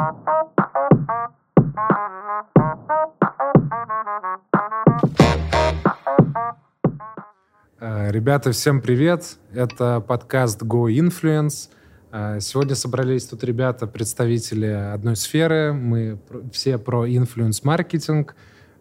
Э, ребята, всем привет! Это подкаст Go Influence. Э, сегодня собрались тут ребята, представители одной сферы. Мы все про инфлюенс-маркетинг.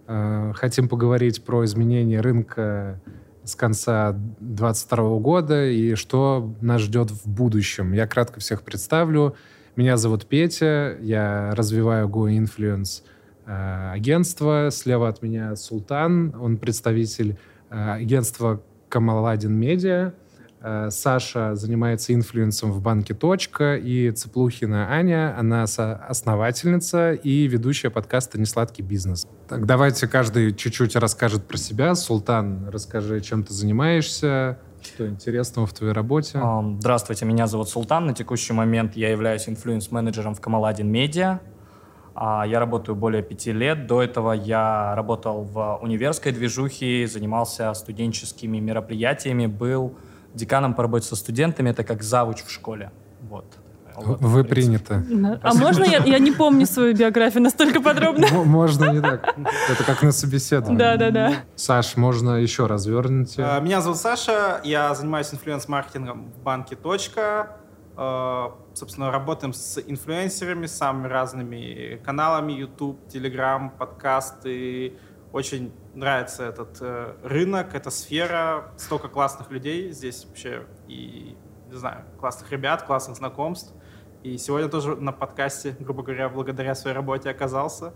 Э, хотим поговорить про изменения рынка с конца 2022 года и что нас ждет в будущем. Я кратко всех представлю. Меня зовут Петя, я развиваю Go Influence агентство. Слева от меня Султан, он представитель агентства Камаладин Медиа. Э, Саша занимается инфлюенсом в банке «Точка», и Цыплухина Аня, она основательница и ведущая подкаста «Несладкий бизнес». Так, давайте каждый чуть-чуть расскажет про себя. Султан, расскажи, чем ты занимаешься, что интересного в твоей работе? Здравствуйте, меня зовут Султан. На текущий момент я являюсь инфлюенс-менеджером в Камаладин Медиа. А, я работаю более пяти лет. До этого я работал в универской движухе, занимался студенческими мероприятиями, был деканом по работе со студентами, это как завуч в школе. Вот. Вот, Вы приняты. А можно я, я не помню свою биографию настолько подробно? Можно не так. Это как на собеседовании. Да, да, да. Саш, можно еще развернуть? А, меня зовут Саша, я занимаюсь инфлюенс-маркетингом в банке «Точка». А, собственно, работаем с инфлюенсерами, с самыми разными каналами, YouTube, Telegram, подкасты. Очень нравится этот э, рынок, эта сфера, столько классных людей здесь вообще и, не знаю, классных ребят, классных знакомств. И сегодня тоже на подкасте, грубо говоря, благодаря своей работе оказался.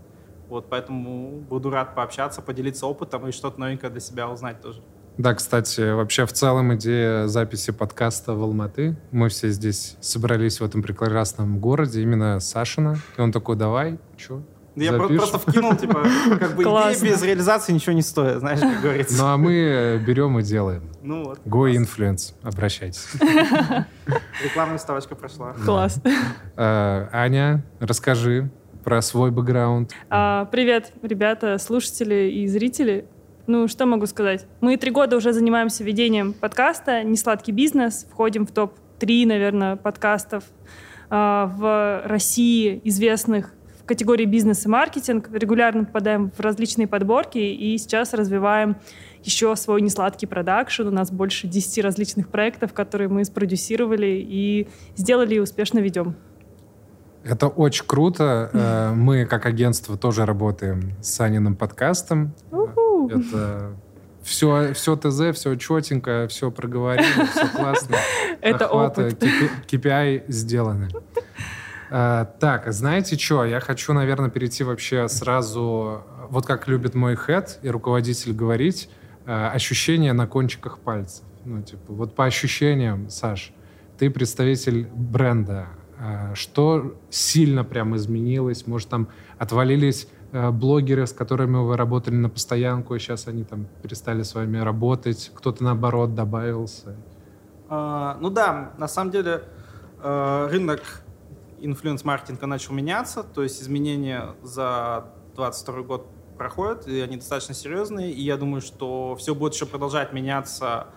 Вот, поэтому буду рад пообщаться, поделиться опытом и что-то новенькое для себя узнать тоже. Да, кстати, вообще в целом идея записи подкаста в Алматы. Мы все здесь собрались в этом прекрасном городе, именно Сашина. И он такой, давай, что, я Запишем. просто вкинул, типа, как бы идея без реализации ничего не стоит, знаешь, как говорится. Ну, а мы берем и делаем. Ну вот. Go Influence, обращайтесь. Рекламная ставочка прошла. Класс. А, Аня, расскажи про свой бэкграунд. А, привет, ребята, слушатели и зрители. Ну, что могу сказать? Мы три года уже занимаемся ведением подкаста «Несладкий бизнес». Входим в топ-3, наверное, подкастов э, в России известных в категории бизнес и маркетинг. Регулярно попадаем в различные подборки и сейчас развиваем еще свой несладкий продакшн. У нас больше 10 различных проектов, которые мы спродюсировали и сделали и успешно ведем. Это очень круто. Э, мы, как агентство, тоже работаем с Аниным подкастом. Это все, все ТЗ, все четенько, все проговорили, все классно. Это опыт. KPI сделаны. А, так, знаете что, я хочу, наверное, перейти вообще сразу, вот как любит мой хед и руководитель говорить, а, ощущения на кончиках пальцев. Ну, типа, вот по ощущениям, Саш, ты представитель бренда. А, что сильно прям изменилось? Может, там отвалились Э, блогеры, с которыми вы работали на постоянку, и сейчас они там перестали с вами работать, кто-то наоборот добавился? А, ну да, на самом деле э, рынок инфлюенс-маркетинга начал меняться, то есть изменения за 2022 год проходят, и они достаточно серьезные, и я думаю, что все будет еще продолжать меняться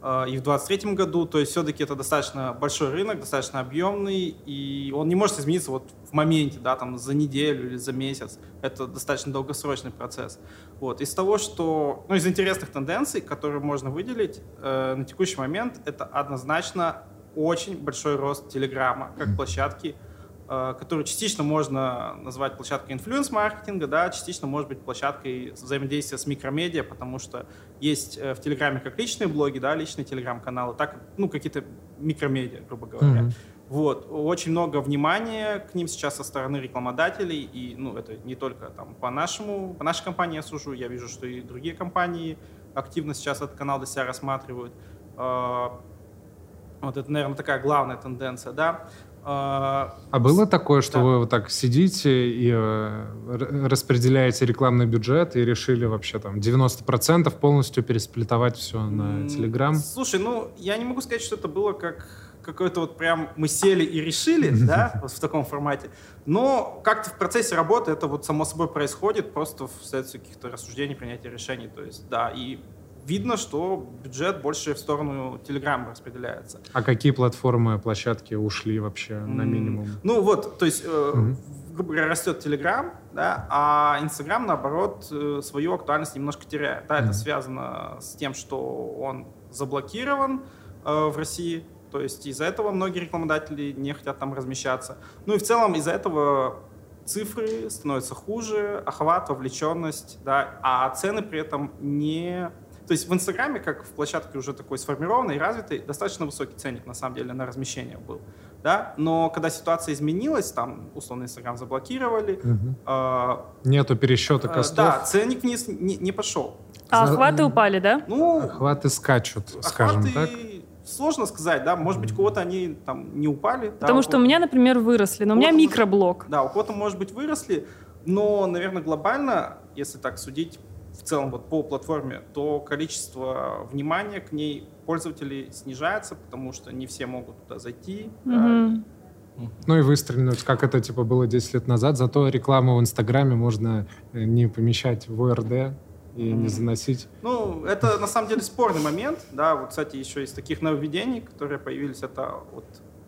а, и в 2023 году. То есть все-таки это достаточно большой рынок, достаточно объемный, и он не может измениться вот в моменте, да, там за неделю или за месяц. Это достаточно долгосрочный процесс. Вот. Из того, что, ну, из интересных тенденций, которые можно выделить э, на текущий момент, это однозначно очень большой рост Телеграма как площадки, Э, которую частично можно назвать площадкой инфлюенс-маркетинга, да, частично может быть площадкой взаимодействия с микромедиа, потому что есть э, в Телеграме как личные блоги, да, личные Телеграм-каналы, так, ну, какие-то микромедиа, грубо говоря. Mm-hmm. Вот. Очень много внимания к ним сейчас со стороны рекламодателей, и, ну, это не только там по нашему, по нашей компании я сужу, я вижу, что и другие компании активно сейчас этот канал для себя рассматривают. Вот это, наверное, такая главная тенденция, да. А, а было такое, что да. вы вот так сидите и э, распределяете рекламный бюджет и решили вообще там 90% полностью пересплетовать все на Telegram? Слушай, ну я не могу сказать, что это было как какой-то вот прям мы сели и решили, да, вот в таком формате. Но как-то в процессе работы это вот само собой происходит, просто в следствие каких-то рассуждений, принятия решений. То есть, да, и видно, что бюджет больше в сторону Telegram распределяется. А какие платформы, площадки ушли вообще на минимум? Ну вот, то есть, э, грубо говоря, растет Telegram, да, а Instagram, наоборот, э, свою актуальность немножко теряет. Да, это связано с тем, что он заблокирован э, в России, то есть из-за этого многие рекламодатели не хотят там размещаться. Ну и в целом из-за этого цифры становятся хуже, охват, вовлеченность, да, а цены при этом не... То есть в Инстаграме, как в площадке уже такой сформированной и развитой, достаточно высокий ценник, на самом деле, на размещение был. Да? Но когда ситуация изменилась, там, условно, Инстаграм заблокировали. Мгм. э, Нету пересчета э, костов. да, ценник вниз не, не пошел. А За- охваты упали, да? Ну, Охваты скачут, скажем охваты так. сложно сказать, да, может быть, у кого-то они там не упали. да, Потому у что у меня, например, выросли, но у меня Вот он- микроблок. Да, у кого-то, может быть, выросли, но, наверное, глобально, если так судить целом вот по платформе, то количество внимания к ней пользователей снижается, потому что не все могут туда зайти. да, Мгм. Ну и выстрелить, как это типа было 10 лет назад. Зато рекламу в Инстаграме можно э, не помещать в ОРД и не заносить. Ну, это на самом деле спорный момент, да, вот, кстати, еще из таких нововведений, которые появились, это вот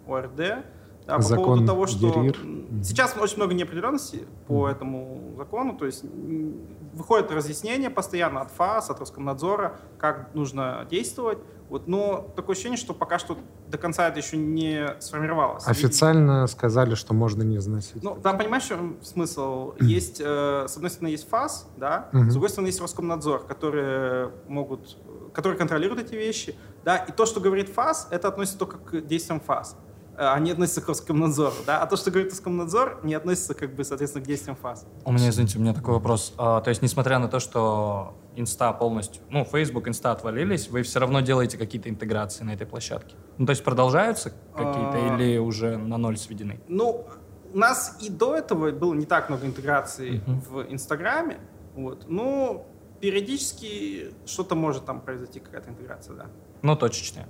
ОРД, да, по Закон поводу того, что ЕРИР. м, Мгм. сейчас очень много неопределенности по Мгм. этому закону, то есть м, выходят разъяснения постоянно от ФАС, от Роскомнадзора, как нужно действовать, вот, но такое ощущение, что пока что до конца это еще не сформировалось. Официально сказали, что можно не заносить. Ну, там, понимаешь, в чем смысл? Есть, э, с одной стороны, есть ФАС, да, Мгм. с другой стороны, есть Роскомнадзор, которые могут, которые контролируют эти вещи, да, и то, что говорит ФАС, это относится только к действиям ФАС, э, не относится к Роскомнадзору, да, а то, что говорит Роскомнадзор, не относится, как бы, соответственно, к действиям ФАС. У меня, извините, у меня такой вопрос. А, то есть, несмотря на то, что инста полностью, ну, Facebook, инста отвалились, вы все равно делаете какие-то интеграции на этой площадке? Ну, то есть, продолжаются какие-то А. или уже на ноль сведены? Ну, у нас и до этого было не так много интеграций Мгм. в Инстаграме, вот, но периодически что-то может там произойти, какая-то интеграция, да. Ну, точечные.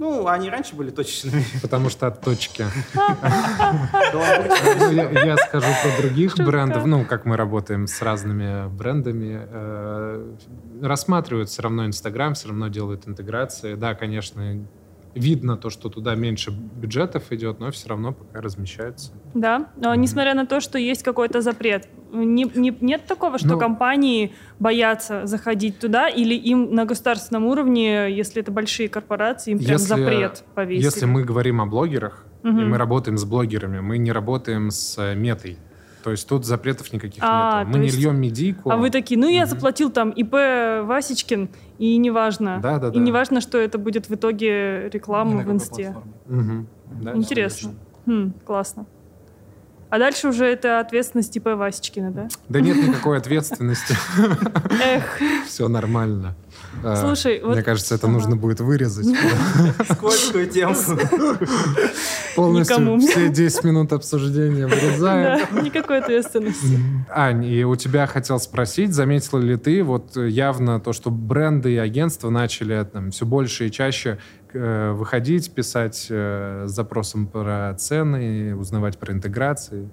Ну, они раньше были точечными. Потому что от точки. Ну, Я, скажу про других брендов. Ну, как мы работаем с разными брендами. э, рассматривают все равно Инстаграм, все равно делают интеграции. Да, конечно, видно то, что туда меньше бюджетов идет, но все равно пока размещаются. Да, но несмотря на то, что есть какой-то запрет, не, не- нет такого, что Ну- компании боятся заходить туда, или им на государственном уровне, если это большие корпорации, им прям Если- запрет повесили? Если мы говорим о блогерах, и Мгм. мы работаем с блогерами, мы не работаем с э, метой. То есть тут запретов никаких А, нет. Мы то не есть- льем медийку. А вы такие, ну я Мгм. заплатил там ИП Васечкин, и неважно. Да, да, И да. неважно, что это будет в итоге реклама в инсте. Мгм. Да, Интересно. Хм, классно. А дальше уже это ответственность ИП Васечкина, да? Да нет никакой ответственности. Эх, Все нормально. А, Слушай, вот- Мне кажется, это нужно будет вырезать. Скользкую тему. Полностью все 10 минут обсуждения вырезаем. да, никакой ответственности. Ань, и у тебя хотел спросить, заметила ли ты вот э, явно то, что бренды и агентства начали там все больше и чаще э, выходить, писать э, с запросом про цены, узнавать про интеграции?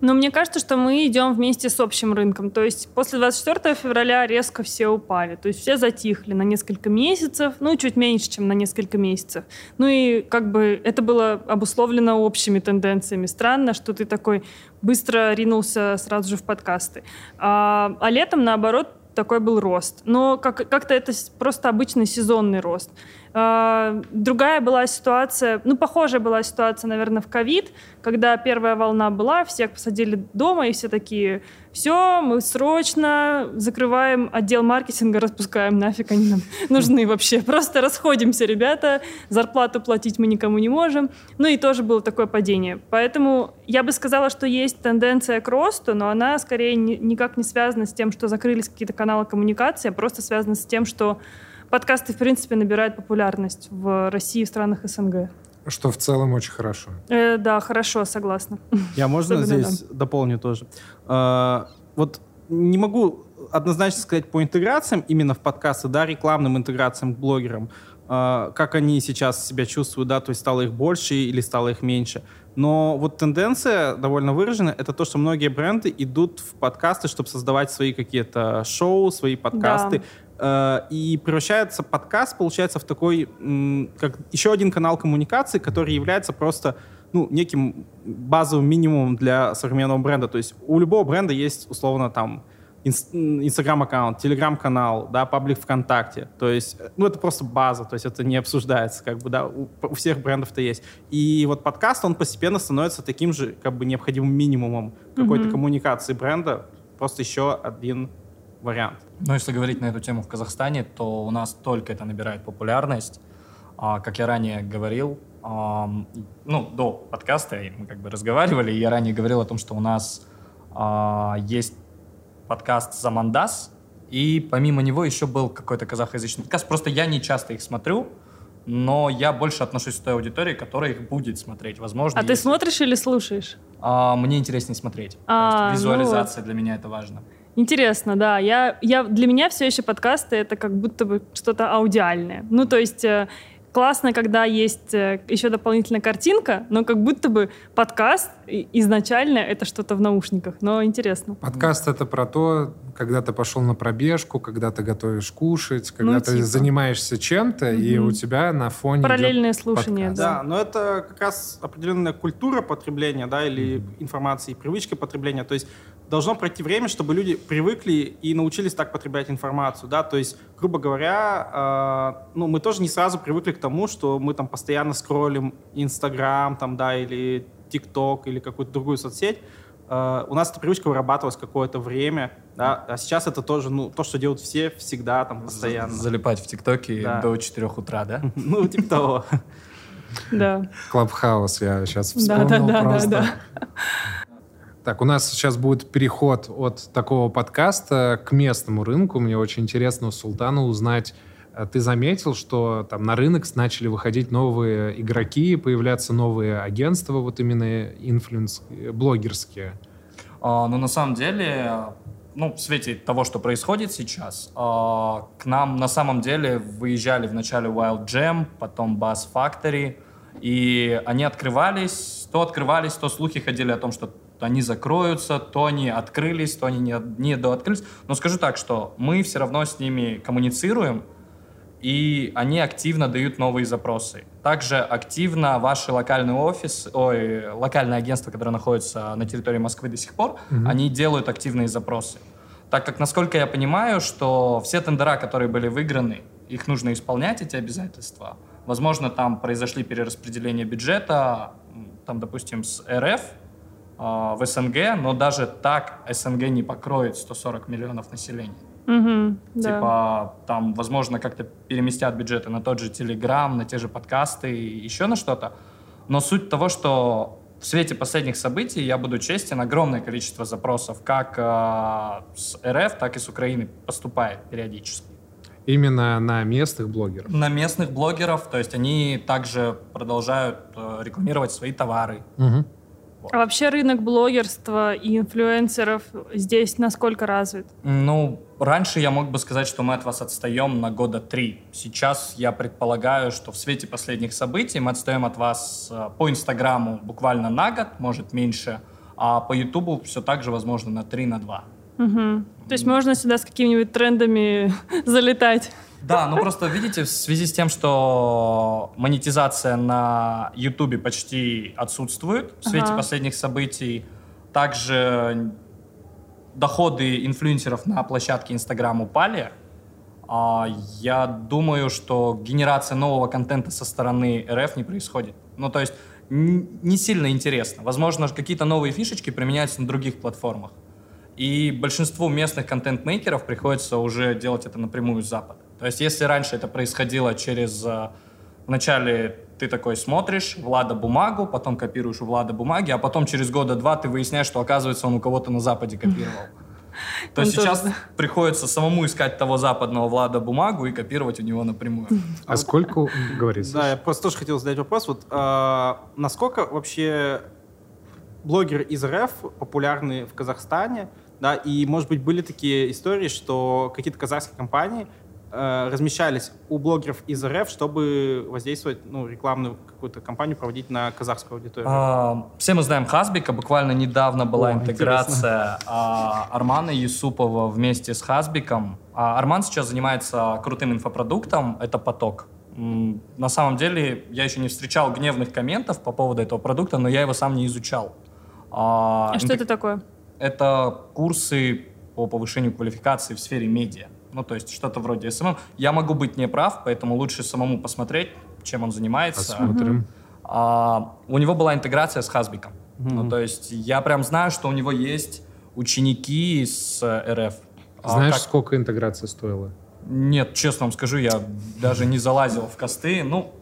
Но мне кажется, что мы идем вместе с общим рынком. То есть после 24 февраля резко все упали. То есть все затихли на несколько месяцев, ну, чуть меньше, чем на несколько месяцев. Ну и как бы это было обусловлено общими тенденциями. Странно, что ты такой быстро ринулся сразу же в подкасты. А, а летом, наоборот, такой был рост. Но как- как-то это просто обычный сезонный рост. А, Другая была ситуация, ну, похожая была ситуация, наверное, в ковид, когда первая волна была, всех посадили дома, и все такие, все, мы срочно закрываем отдел маркетинга, распускаем, нафиг они нам нужны вообще. Просто расходимся, ребята, зарплату платить мы никому не можем. Ну и тоже было такое падение. Поэтому я бы сказала, что есть тенденция к росту, но она скорее ни- никак не связана с тем, что закрылись какие-то каналы коммуникации, а просто связана с тем, что подкасты, в принципе, набирают популярность в России и в странах СНГ. Что в целом очень хорошо. Э, да, хорошо, согласна. Я можно Особенно здесь дополню тоже? А, Вот не могу однозначно сказать по интеграциям именно в подкасты, да, рекламным интеграциям к блогерам, а, как они сейчас себя чувствуют, да, то есть стало их больше или стало их меньше. Но вот тенденция довольно выражена, это то, что многие бренды идут в подкасты, чтобы создавать свои какие-то шоу, свои подкасты. Э, И превращается подкаст, получается, в такой, как еще один канал коммуникации, который является просто ну, неким базовым минимумом для современного бренда. То есть у любого бренда есть, условно, там, Инстаграм-аккаунт, Телеграм-канал, да, паблик ВКонтакте. То есть, ну, это просто база, то есть это не обсуждается, как бы, да, у, у всех брендов это есть. И вот подкаст, он постепенно становится таким же, как бы, необходимым минимумом какой-то mm-hmm. коммуникации бренда, просто еще один вариант. Ну, если говорить на эту тему в Казахстане, то у нас только это набирает популярность. А, как я ранее говорил, а, ну, до подкаста мы как бы разговаривали, и я ранее говорил о том, что у нас а, есть подкаст «Замандас», и помимо него еще был какой-то казахоязычный подкаст. Просто я не часто их смотрю, но я больше отношусь к той аудитории, которая их будет смотреть. Возможно, а если... ты смотришь или слушаешь? А, мне интереснее смотреть. А, визуализация ну вот. для меня это важно. Интересно, да. Я, я, для меня все еще подкасты это как будто бы что-то аудиальное. Ну, то есть э, классно, когда есть э, еще дополнительная картинка, но как будто бы подкаст изначально это что-то в наушниках, но интересно. Подкаст это про то, когда ты пошел на пробежку, когда ты готовишь кушать, когда ну, ты типа. занимаешься чем-то, угу. и у тебя на фоне параллельное слушание, подкаст. да. Да, но это как раз определенная культура потребления, да, или угу. информации, привычка потребления. То есть должно пройти время, чтобы люди привыкли и научились так потреблять информацию, да, то есть, грубо говоря, э, ну, мы тоже не сразу привыкли к тому, что мы там постоянно скроллим Инстаграм, там, да, или ТикТок, или какую-то другую соцсеть, э, у нас эта привычка вырабатывалась какое-то время, да, а сейчас это тоже, ну, то, что делают все всегда, там, постоянно. Залипать в ТикТоке да. до 4 утра, да? Ну, типа того. Да. Clubhouse я сейчас вспомнил да, да, просто. Да, да. Так, у нас сейчас будет переход от такого подкаста к местному рынку. Мне очень интересно у Султана узнать, ты заметил, что там на рынок начали выходить новые игроки, появляться новые агентства, вот именно influence, блогерские? А, ну, на самом деле, ну, в свете того, что происходит сейчас, а, к нам на самом деле выезжали вначале Wild Jam, потом Buzz Factory, и они открывались, то открывались, то слухи ходили о том, что то они закроются, то они открылись, то они не, не дооткрылись. Но скажу так, что мы все равно с ними коммуницируем, и они активно дают новые запросы. Также активно ваши локальные офис, ой, локальное агентство, которое находится на территории Москвы до сих пор, mm-hmm. они делают активные запросы. Так как, насколько я понимаю, что все тендера, которые были выиграны, их нужно исполнять, эти обязательства. Возможно, там произошли перераспределения бюджета, там, допустим, с РФ в СНГ, но даже так СНГ не покроет 140 миллионов населения. Угу, типа да. там, возможно, как-то переместят бюджеты на тот же Телеграм, на те же подкасты и еще на что-то. Но суть того, что в свете последних событий, я буду честен, огромное количество запросов как э, с РФ, так и с Украины поступает периодически. Именно на местных блогеров? На местных блогеров, то есть они также продолжают э, рекламировать свои товары. Угу. А вообще рынок блогерства и инфлюенсеров здесь насколько развит? Ну, раньше я мог бы сказать, что мы от вас отстаем на года три. Сейчас я предполагаю, что в свете последних событий мы отстаем от вас э, по Инстаграму буквально на год, может меньше, а по Ютубу все так же, возможно, на три, на два. Угу. То есть можно сюда с какими-нибудь трендами залетать? Да, ну просто видите, в связи с тем, что монетизация на Ютубе почти отсутствует в свете ага. последних событий, также доходы инфлюенсеров на площадке Инстаграм упали. А я думаю, что генерация нового контента со стороны РФ не происходит. Ну, то есть не сильно интересно. Возможно, какие-то новые фишечки применяются на других платформах. И большинству местных контент-мейкеров приходится уже делать это напрямую с Запада. То есть если раньше это происходило через... Вначале ты такой смотришь Влада бумагу, потом копируешь у Влада бумаги, а потом через года два ты выясняешь, что оказывается он у кого-то на Западе копировал. То есть сейчас приходится самому искать того западного Влада бумагу и копировать у него напрямую. А сколько, говорится? Да, я просто тоже хотел задать вопрос. Вот а, насколько вообще блогеры из РФ популярны в Казахстане? Да, и, может быть, были такие истории, что какие-то казахские компании Э, размещались у блогеров из РФ, чтобы воздействовать, ну, рекламную какую-то кампанию проводить на казахскую аудиторию? А, все мы знаем Хасбика. Буквально недавно была О, интеграция а, Армана Юсупова вместе с Хасбиком. А Арман сейчас занимается крутым инфопродуктом. Это поток. На самом деле, я еще не встречал гневных комментов по поводу этого продукта, но я его сам не изучал. А, А что это такое? Это курсы по повышению квалификации в сфере медиа. Ну, то есть что-то вроде SMM. Я могу быть неправ, поэтому лучше самому посмотреть, чем он занимается. Посмотрим. А, у него была интеграция с Хасбиком. Мгм. Ну, то есть я прям знаю, что у него есть ученики с РФ. А Знаешь, как- сколько интеграция стоила? Нет, честно вам скажу, я даже не залазил в косты. Ну,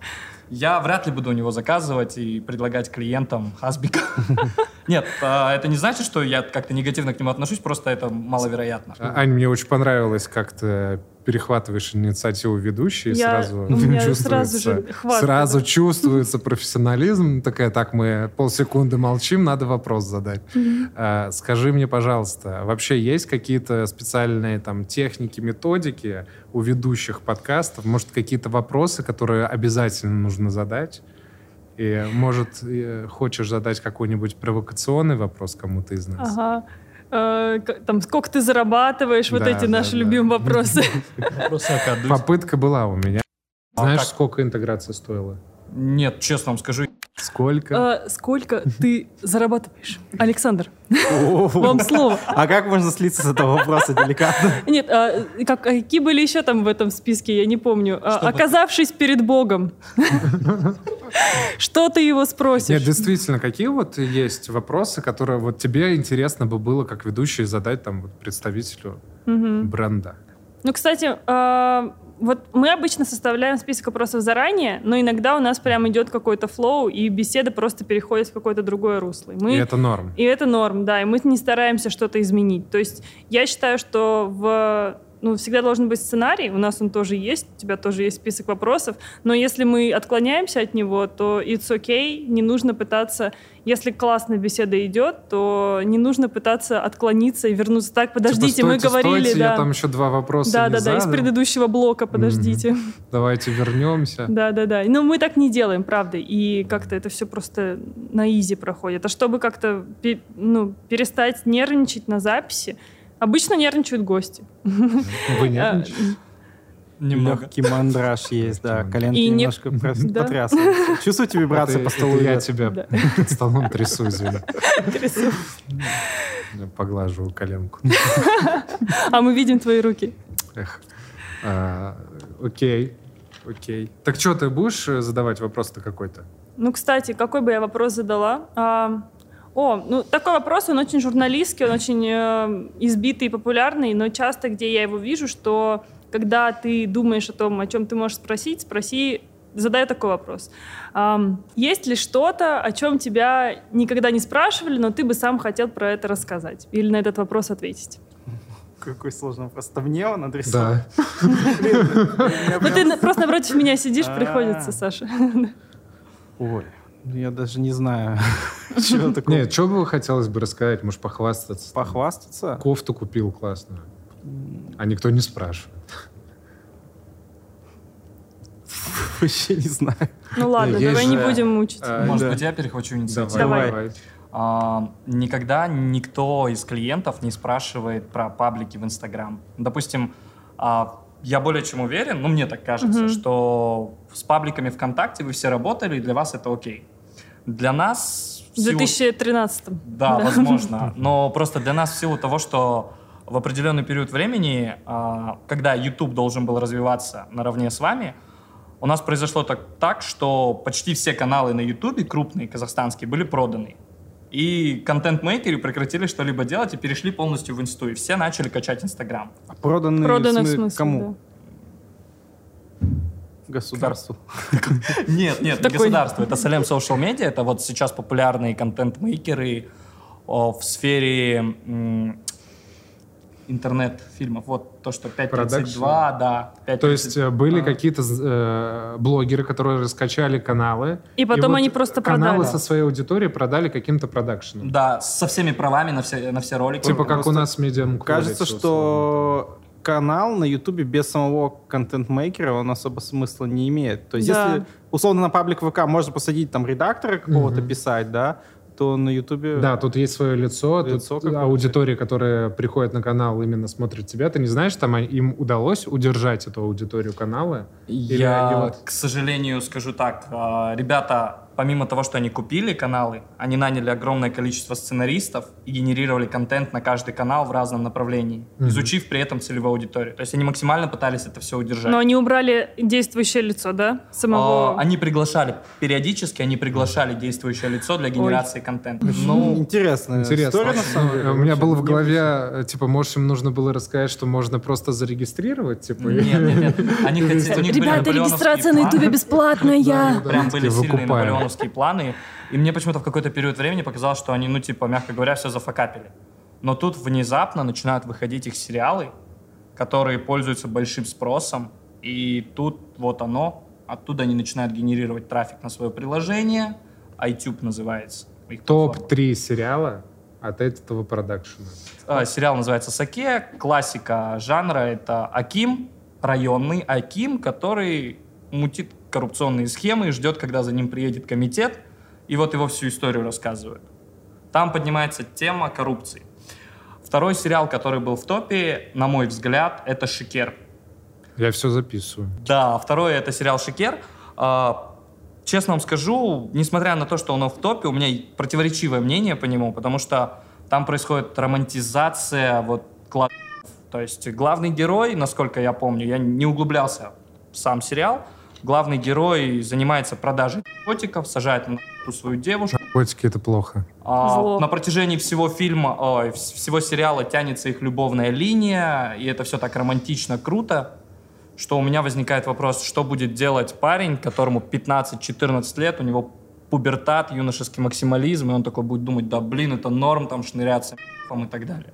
я вряд ли буду у него заказывать и предлагать клиентам Хасбика. Нет, а, это не значит, что я как-то негативно к нему отношусь, просто это маловероятно. А, Ань, мне очень понравилось, как ты перехватываешь инициативу ведущей, и Я- сразу чувствуется, сразу же хватка, сразу да. чувствуется профессионализм. Такая, так, мы полсекунды молчим, надо вопрос задать. А, скажи мне, пожалуйста, вообще есть какие-то специальные там техники, методики у ведущих подкастов? Может, какие-то вопросы, которые обязательно нужно задать? И, может, э, хочешь задать какой-нибудь провокационный вопрос кому-то из нас? Ага. Э, Там, сколько ты зарабатываешь, вот Да, эти да, наши да. любимые вопросы. Окадусь. Попытка была у меня. А Знаешь, сколько интеграция стоила? Нет, честно вам скажу, Сколько? Э, Сколько ты зарабатываешь? Александр, вам слово. А как можно слиться с этого вопроса деликатно? Нет, а, как- какие были еще там в этом списке, я не помню. А, Оказавшись перед Богом, что ты его Нет, спросишь? действительно, какие вот есть вопросы, которые вот тебе интересно бы было как ведущий задать там вот представителю бренда? Ну, кстати, а, вот мы обычно составляем список вопросов заранее, но иногда у нас прям идет какой-то флоу, и беседа просто переходит в какое-то другое русло. И мы И это норм. И это норм, да, и мы не стараемся что-то изменить. То есть я считаю, что в ну, всегда должен быть сценарий, у нас он тоже есть, у тебя тоже есть список вопросов, но если мы отклоняемся от него, то it's okay, не нужно пытаться, если классная беседа идет, то не нужно пытаться отклониться и вернуться так, подождите, Типа, мы стойте, говорили, стойте, да. я там еще два вопроса да, да, да, из задал. предыдущего блока, подождите. Давайте вернемся. Да, да, да. Но мы так не делаем, правда. И как-то это все просто на изи проходит. А чтобы как-то ну, перестать нервничать на записи, обычно нервничают гости. Вы нервничаете? немного. Легкий мандраж есть, да. Коленки И не- немножко Да. потрясываются. Чувствуете вибрации по столу? я тебя Да. под столом трясу, извини. Трясу. Я Поглаживаю коленку. А мы видим твои руки. Эх. А, Окей. Окей. Так что, ты будешь э, задавать вопрос-то какой-то? Ну, кстати, какой бы я вопрос задала? А, о, ну такой вопрос, он очень журналистский, он очень э, избитый и популярный, но часто, где я его вижу, что когда ты думаешь о том, о чем ты можешь спросить, спроси, задай такой вопрос. Ам, есть ли что-то, о чем тебя никогда не спрашивали, но ты бы сам хотел про это рассказать или на этот вопрос ответить? Какой сложный вопрос. Это мне он адресован? Да. Ну, ты просто напротив меня сидишь, А. приходится, Саша. Ой, я даже не знаю, чего такого. Нет, что бы хотелось бы рассказать? Может, похвастаться? Похвастаться? Кофту купил классную. А никто не спрашивает. Вообще не знаю. Ну ладно, давай не будем мучить. а, Может быть, я перехвачу инициативу? Давай. А, никогда никто из клиентов не спрашивает про паблики в Инстаграм. Допустим, а, я более чем уверен, ну мне так кажется, что с пабликами ВКонтакте вы все работали, и для вас это окей. Для нас... В в силу- 2013 Да, возможно. Но просто для нас в силу того, что в определенный период времени, а, когда YouTube должен был развиваться наравне с вами, у нас произошло так, так, что почти все каналы на YouTube, крупные казахстанские, были проданы. И контент-мейкеры прекратили что-либо делать и перешли полностью в инсту. И все начали качать Инстаграм. А проданные Продано в смы- смысле, кому? Государству. Нет, нет, не государство. Это Салем Social Media. Это вот сейчас популярные контент-мейкеры о, в сфере интернет-фильмов. Вот то, что 5.32, да. 5.32. То есть э, были А. какие-то э, блогеры, которые раскачали каналы. И потом вот они просто каналы продали. со своей аудиторией продали каким-то продакшенам. Да, со всеми правами на все, на все ролики. Типа как у нас медиум. Кажется, что канал на Ютубе без самого контент-мейкера, он особо смысла не имеет. То есть, Да. если условно на паблик ВК можно посадить там редактора какого-то Мгм. писать, да, то на Ютубе... Да, тут есть свое лицо, Лицо тут аудитория, которая приходит на канал, именно смотрит тебя. Ты не знаешь, там они- им удалось удержать эту аудиторию канала? Или Я, они вот- к сожалению, скажу так, а, ребята, помимо того, что они купили каналы, они наняли огромное количество сценаристов и генерировали контент на каждый канал в разном направлении, Мгм. изучив при этом целевую аудиторию. То есть они максимально пытались это все удержать. Но они убрали действующее лицо, да? Самого... А, Они приглашали, периодически они приглашали действующее лицо для генерации контента. Ну, интересная Интересно. история, на самом деле. У меня было в голове, типа, может, им нужно было рассказать, что можно просто зарегистрировать, типа, нет, нет, нет. Они хотели, у них были Ребята, регистрация на. Ютубе бесплатная. Прям были Такие сильные наполеоновские планы. И мне почему-то в какой-то период времени показалось, что они, ну, типа, мягко говоря, все зафакапили. Но тут внезапно начинают выходить их сериалы, которые пользуются большим спросом. И тут вот оно, оттуда они начинают генерировать трафик на свое приложение. iTube называется. их платформа. топ-3 сериала от этого продакшена. А, Сериал называется «Саке». Классика жанра — это Аким, районный Аким, который мутит коррупционные схемы и ждет, когда за ним приедет комитет, и вот его всю историю рассказывают. Там поднимается тема коррупции. Второй сериал, который был в топе, на мой взгляд, это «Шикер». Я все записываю. Да, второй это сериал «Шикер». А, Честно вам скажу, несмотря на то, что он в топе, у меня противоречивое мнение по нему, потому что там происходит романтизация вот То есть главный герой, насколько я помню, я не углублялся в сам сериал, главный герой занимается продажей наркотиков, сажает на ту свою девушку, Наркотики — это плохо. а, Зло. на протяжении всего фильма, вс- всего сериала тянется их любовная линия, и это все так романтично, круто, что у меня возникает вопрос, что будет делать парень, которому 15-14 лет, у него пубертат, юношеский максимализм, и он такой будет думать, да блин, это норм, там шныряться и так далее.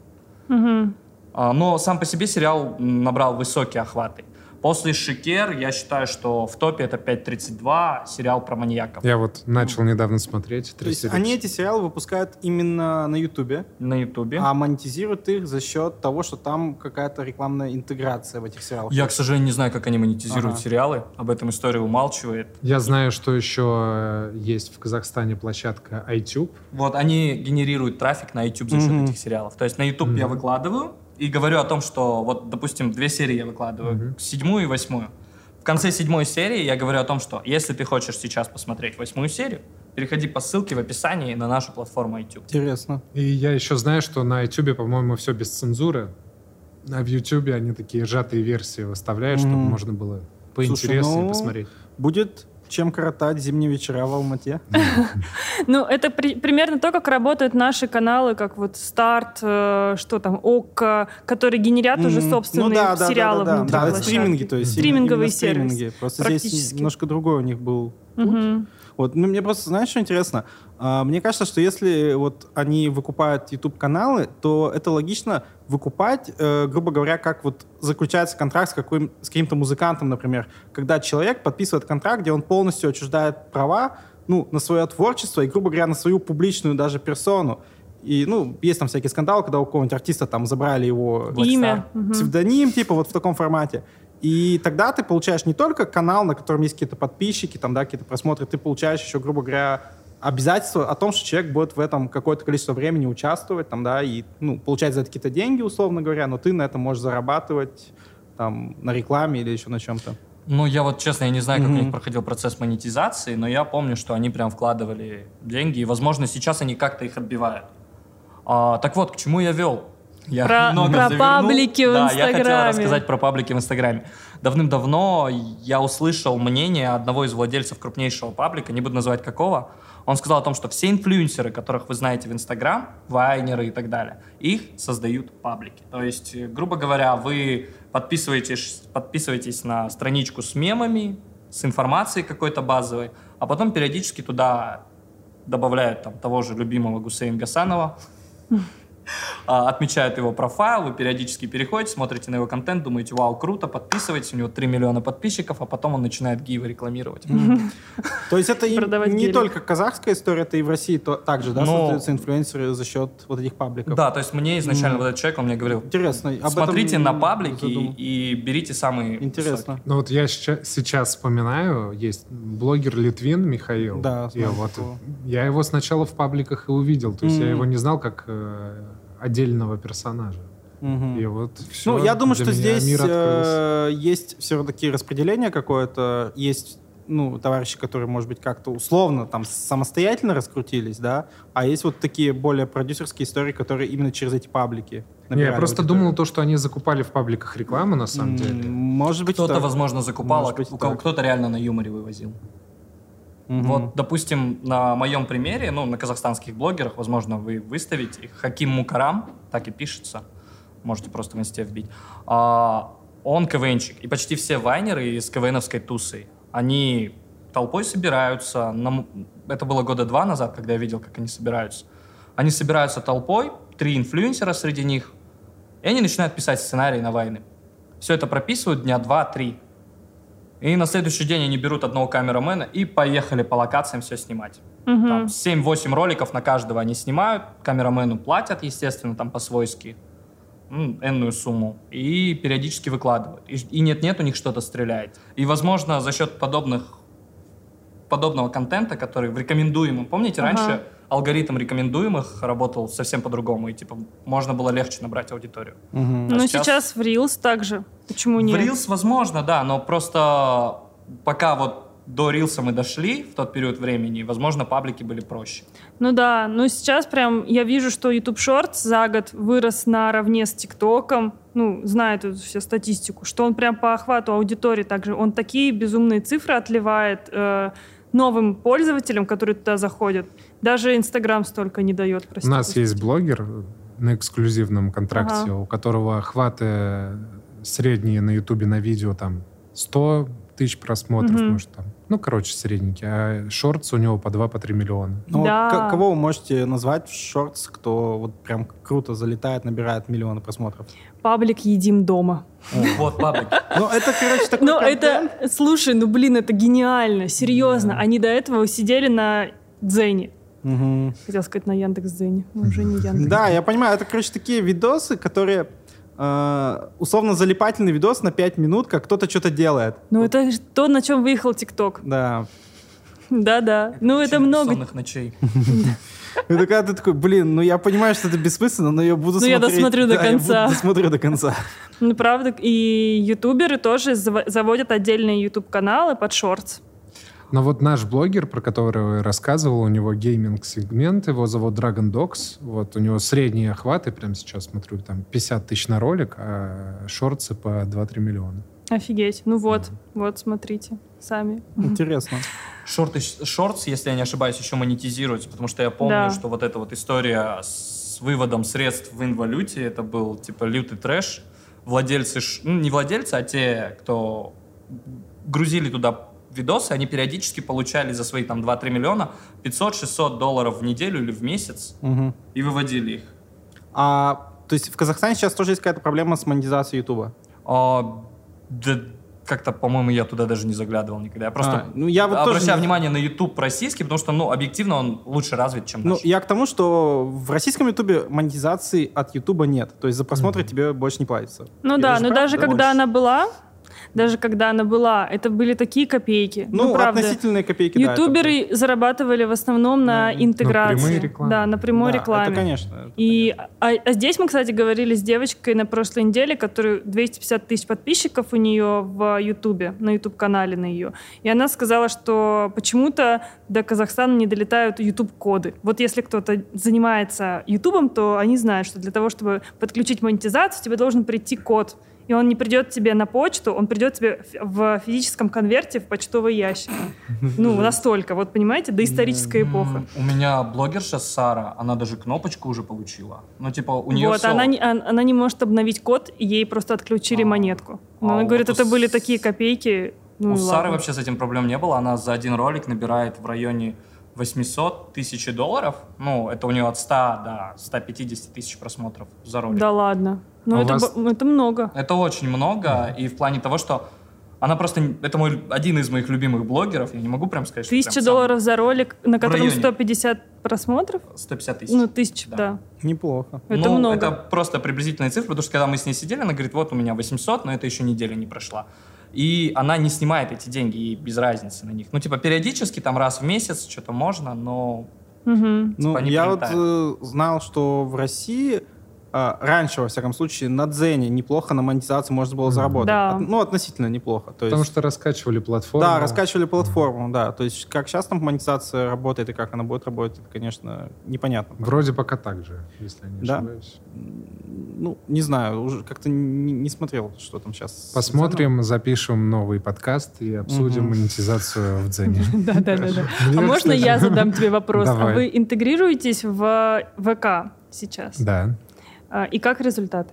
Мгм. А, Но сам по себе сериал набрал высокие охваты. После «Шикер» я считаю, что в топе это 5.32, сериал про маньяков. Я вот начал недавно смотреть. То есть они эти сериалы выпускают именно на Ютубе, На Ютубе. а монетизируют их за счет того, что там какая-то рекламная интеграция в этих сериалах. Я, к сожалению, не знаю, как они монетизируют Ага. сериалы. Об этом история умалчивает. Я знаю, что еще э, есть в Казахстане площадка iTube. Вот они генерируют трафик на YouTube за счет Мгм. этих сериалов. То есть на YouTube я Мгм. выкладываю и говорю о том, что вот, допустим, две серии я выкладываю, Мгм. седьмую и восьмую. В конце седьмой серии я говорю о том, что если ты хочешь сейчас посмотреть восьмую серию, переходи по ссылке в описании на нашу платформу YouTube. Интересно. И я еще знаю, что на iTube, по-моему, все без цензуры. А в YouTube они такие сжатые версии выставляют, чтобы Мгм. можно было поинтереснее ну, посмотреть. Будет чем коротать зимние вечера в Алмате. Ну, это при- примерно то, как работают наши каналы, как вот Старт, э, что там, ОККО, которые генерят уже собственные ну, да, сериалы внутри да, стриминги, то есть Стриминговый именно сервис. стриминги. Просто здесь немножко другой у них был. Вот, ну, мне просто, знаешь, что интересно? А, мне кажется, что если вот они выкупают YouTube-каналы, то это логично выкупать, э, грубо говоря, как вот заключается контракт с, каким, с каким-то музыкантом, например, когда человек подписывает контракт, где он полностью отчуждает права ну, на свое творчество и, грубо говоря, на свою публичную даже персону. И, ну, есть там всякие скандалы, когда у какого-нибудь артиста там забрали его Имя. Мгм. псевдоним, типа вот в таком формате. И тогда ты получаешь не только канал, на котором есть какие-то подписчики, там, да, какие-то просмотры, ты получаешь еще, грубо говоря, обязательство о том, что человек будет в этом какое-то количество времени участвовать, там, да, и, ну, получать за это какие-то деньги, условно говоря, но ты на этом можешь зарабатывать, там, на рекламе или еще на чем-то. Ну, я вот, честно, я не знаю, как у Мгм. них проходил процесс монетизации, но я помню, что они прям вкладывали деньги, и, возможно, сейчас они как-то их отбивают. А, так вот, к чему я вел? Я Про- немного про завернул. паблики в Да, я хотел Инстаграме. рассказать про паблики в Инстаграме. Давным-давно я услышал мнение одного из владельцев крупнейшего паблика, не буду называть какого. Он сказал о том, что все инфлюенсеры, которых вы знаете в Инстаграм, вайнеры и так далее, их создают паблики. То есть, э, грубо говоря, вы подписываетесь, подписываетесь на страничку с мемами, с информацией какой-то базовой, а потом периодически туда добавляют там того же любимого Гусейн Гасанова, отмечают его профайл, вы периодически переходите, смотрите на его контент, думаете, вау, круто, подписывайтесь, у него 3 миллиона подписчиков, а потом он начинает гивы рекламировать. То есть это не только казахская история, это и в России то, также, да, Ну, создаются инфлюенсеры за счет вот этих пабликов? Да, то есть мне изначально вот этот человек, он мне говорил, Интересно. смотрите на паблики и, берите самые Интересно. Ну вот я сейчас вспоминаю, есть блогер Литвин Михаил. Да, я вот я его сначала в пабликах и увидел, то есть я его не знал как э, отдельного персонажа. Мгм. И вот всё, Ну, я думаю, что здесь э, есть все-таки распределение какое-то. Есть ну, товарищи, которые, может быть, как-то условно там самостоятельно раскрутились, да, а есть вот такие более продюсерские истории, которые именно через эти паблики. Не, я просто аудиторию. думал то, что они закупали в пабликах рекламу на самом деле. Может быть, Кто-то, возможно, закупал, Может а кто-то реально на юморе вывозил. Мгм. Вот, допустим, на моем примере, ну, на казахстанских блогерах, возможно, вы выставите. Хаким Мукарам, так и пишется, можете просто в инсте вбить. А, он КВНчик, и почти все вайнеры из КВНовской тусы, они толпой собираются. на это было года два назад, когда я видел, как они собираются. Они собираются толпой, три инфлюенсера среди них, и они начинают писать сценарии на войны. Все это прописывают дня два-три. И на следующий день они берут одного камерамена и поехали по локациям все снимать. Мгм. Там 7-8 роликов на каждого они снимают, камерамену платят, естественно, там по-свойски, энную сумму, и периодически выкладывают. И- И нет-нет, у них что-то стреляет. И, возможно, за счет подобных подобного контента, который в рекомендуемом. Помните, Ага. раньше алгоритм рекомендуемых работал совсем по-другому, и типа можно было легче набрать аудиторию. Мгм. Ну, сейчас- сейчас... в Reels также. Почему нет? В Reels возможно, да, но просто пока вот до Рилса мы дошли в тот период времени, возможно, паблики были проще. Ну да, ну сейчас прям я вижу, что YouTube Shorts за год вырос наравне с ТикТоком. Ну, знаю эту всю статистику, что он прям по охвату аудитории также, он такие безумные цифры отливает э, новым пользователям, которые туда заходят. Даже Инстаграм столько не дает, У простите. нас есть блогер на эксклюзивном контракте, Ага. у которого охваты средние на Ютубе на видео там 100 тысяч просмотров, Мгм. может там. Ну, короче, средненький. А шортс у него по 2 по 3 миллиона. Ну, Да. к- кого вы можете назвать в шортс, кто вот прям круто залетает, набирает миллионы просмотров? Паблик «Едим дома». Вот паблики. Ну, это, короче, такой Ну, это, слушай, ну, блин, это гениально, серьезно. Они до этого сидели на Дзене. Мгм. Хотел сказать на Яндекс Дзене, но уже не Яндекс. Да, я понимаю, это, короче, такие видосы, которые э, условно залипательный видос на 5 минут, как кто-то что-то делает. Ну, это то, на чем выехал ТикТок. Да. Да-да. Ну, это много. Бессонных ночей. И когда ты такой, блин, ну я понимаю, что это бессмысленно, но я буду Ну, я смотреть. досмотрю до Да, я конца. буду- досмотрю до конца. Ну, правда. И ютуберы тоже заво- заводят отдельные ютуб-каналы под шортс. Но вот наш блогер, про которого я рассказывал, у него гейминг-сегмент, его зовут Dragon Dogs. Вот у него средние охваты, прямо сейчас смотрю, там 50 тысяч на ролик, а шорты по 2-3 миллиона. Офигеть. Ну вот, вот, смотрите, сами. Интересно. Шорты, шортс, если я не ошибаюсь, еще монетизируются, потому что я помню, Да. что вот эта вот история с выводом средств в инвалюте, это был типа лютый трэш. Владельцы, ну, не владельцы, а те, кто грузили туда видосы, они периодически получали за свои там 2-3 миллиона 500-600 долларов в неделю или в месяц Мгм. и выводили их. А, то есть в Казахстане сейчас тоже есть какая-то проблема с монетизацией Ютуба? А, да как-то, по-моему, я туда даже не заглядывал никогда. Я просто А, ну, я вот тоже обращаю не- внимание на YouTube российский, потому что, ну, объективно он лучше развит, чем Ну, наш. я к тому, что в российском Ютубе монетизации от Ютуба нет. То есть за просмотры тебе больше не платится. Ну Я да, но прав, даже да? когда Больше. она была, даже когда она была, это были такие копейки. Ну, правда. относительные копейки, да, Ютуберы зарабатывали в основном на На- интеграции. на прямой рекламе. Да, на прямой Да, рекламе. Это, конечно. это И а, а здесь мы, кстати, говорили с девочкой на прошлой неделе, которая 250 тысяч подписчиков у нее в Ютубе, на Ютуб-канале на ее. И она сказала, что почему-то до Казахстана не долетают Ютуб-коды. Вот если кто-то занимается Ютубом, то они знают, что для того, чтобы подключить монетизацию, тебе должен прийти код. И он не придет тебе на почту, он придет тебе в физическом конверте в почтовый ящик. Ну, настолько, вот понимаете, доисторическая эпоха. У меня блогерша Сара, она даже кнопочку уже получила. Ну, типа, у нее вот, все... она, не, он- она не может обновить код, ей просто отключили А. монетку. Но А она вот говорит, это были С- такие копейки. Ну, у и Сары ладно. вообще с этим проблем не было. Она за один ролик набирает в районе 800 тысяч долларов. Ну, это у нее от 100 до 150 тысяч просмотров за ролик. Да ладно. Ну, А это, вас- б- это много. Это очень много, и в плане того, что она просто... Это мой один из моих любимых блогеров, я не могу прям сказать, что Тысяча сам- долларов за ролик, на котором районе. 150 просмотров? 150 тысяч. Ну, тысяча, Да. да. Неплохо. Это ну, много. это просто приблизительная цифра, потому что когда мы с ней сидели, она говорит, вот у меня 800, но это еще неделя не прошла. И она не снимает эти деньги, ей без разницы на них. Ну, типа, периодически, там раз в месяц что-то можно, но... Мгм. Ну, они я вот э, знал, что в России а, раньше, во всяком случае, на Дзене неплохо на монетизации можно было заработать. Да. От- ну, относительно неплохо. То Потому есть, что раскачивали платформу. да, раскачивали платформу, да. То есть, как сейчас там монетизация работает и как она будет работать, это, конечно, непонятно. Вроде пока так же, если я не Да. ошибаюсь. Ну, не знаю, уже как-то не, не смотрел, что там сейчас. Посмотрим, запишем новый подкаст и обсудим Мгм. монетизацию в Дзене. Да, да, да, да. Мне, А можно я задам тебе вопрос? А вы интегрируетесь в ВК сейчас? Да. А, И как результаты?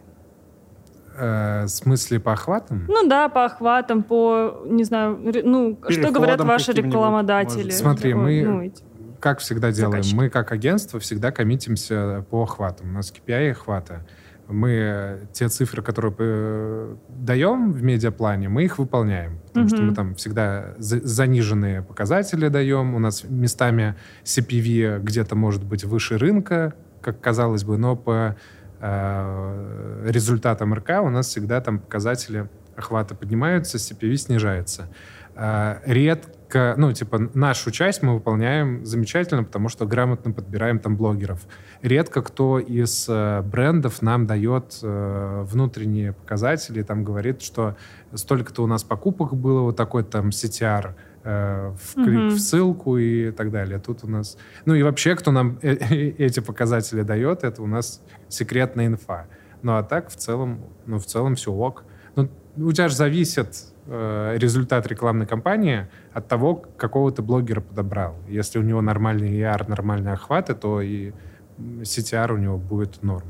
Э, В смысле по охватам? Ну да, по охватам, по, не знаю, ре- ну, что говорят ваши рекламодатели? может. Смотри, мы- ну, эти. Как всегда делаем? Заказчики. Мы, как агентство, всегда коммитимся по охватам. У нас KPI охвата. Мы э, те цифры, которые э, даем в медиаплане, мы их выполняем. Потому что Мгм. мы там всегда за- заниженные показатели даем. У нас местами CPV где-то может быть выше рынка, как казалось бы, но по э, результатам РК у нас всегда там показатели охвата поднимаются, CPV снижается. Э, редко, ну, типа, нашу часть мы выполняем замечательно, потому что грамотно подбираем там блогеров. Редко кто из э, брендов нам дает внутренние показатели, там говорит, что столько-то у нас покупок было, вот такой там CTR, э, в клик Мгм. в ссылку и так далее. Тут у нас... Ну и вообще, кто нам э- э- эти показатели дает, это у нас секретная инфа. Ну а так в целом, ну в целом все ок. Ну, у тебя же зависит э, результат рекламной кампании от того, какого ты блогера подобрал. Если у него нормальный ER, нормальные охваты, то и CTR у него будет норм.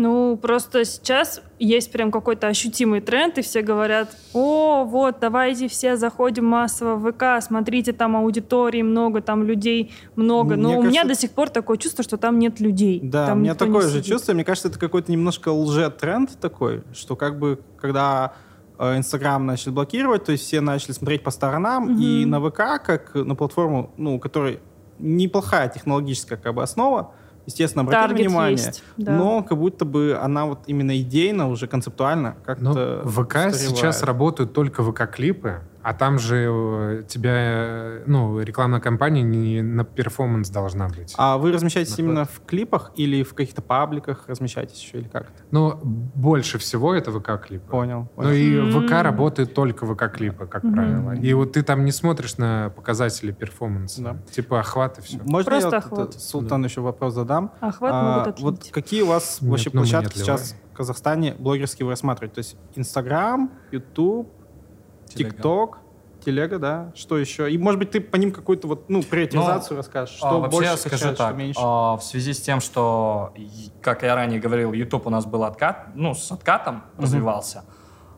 Ну, просто сейчас есть прям какой-то ощутимый тренд, и все говорят, о, вот, давайте все заходим массово в ВК, смотрите, там аудитории много, там людей много. Но Мне у меня кажется- до сих пор такое чувство, что там нет людей. Да, там у меня такое же чувство. Мне кажется, это какой-то немножко лже-тренд такой, что как бы, когда э, Инстаграм начали блокировать, то есть все начали смотреть по сторонам, Мгм. и на ВК, как на платформу, ну, у которой неплохая технологическая как бы основа, естественно, обратили Таргет внимание, есть, да. но как будто бы она вот именно идейно, уже концептуально Но как-то в ВК сейчас устаревает. работают только ВК-клипы, а там же э, тебя, э, ну, рекламная кампания не на перформанс должна быть. А вы размещаетесь Находит. именно в клипах или в каких-то пабликах размещаетесь еще, или как это? Но больше всего это ВК-клипы. Понял. Ну понял. и М. ВК работает только ВК-клипы, как Мгм. правило. И вот ты там не смотришь на показатели перформанса. Да. Типа охват и все. Можно Просто я вот охват. это Султану еще вопрос задам? Охват А, могут вот отлить. какие у вас Нет, вообще ну, площадки сейчас в Казахстане блогерские вы рассматриваете? То есть Инстаграм, Ютуб. ТикТок, Телега, да? Что еще? И, может быть, ты по ним какую-то вот, ну, приоритизацию расскажешь? Что А, вообще, больше я скажу качает, что так, меньше? а, в связи с тем, что, как я ранее говорил, YouTube у нас был откат, ну, с откатом развивался,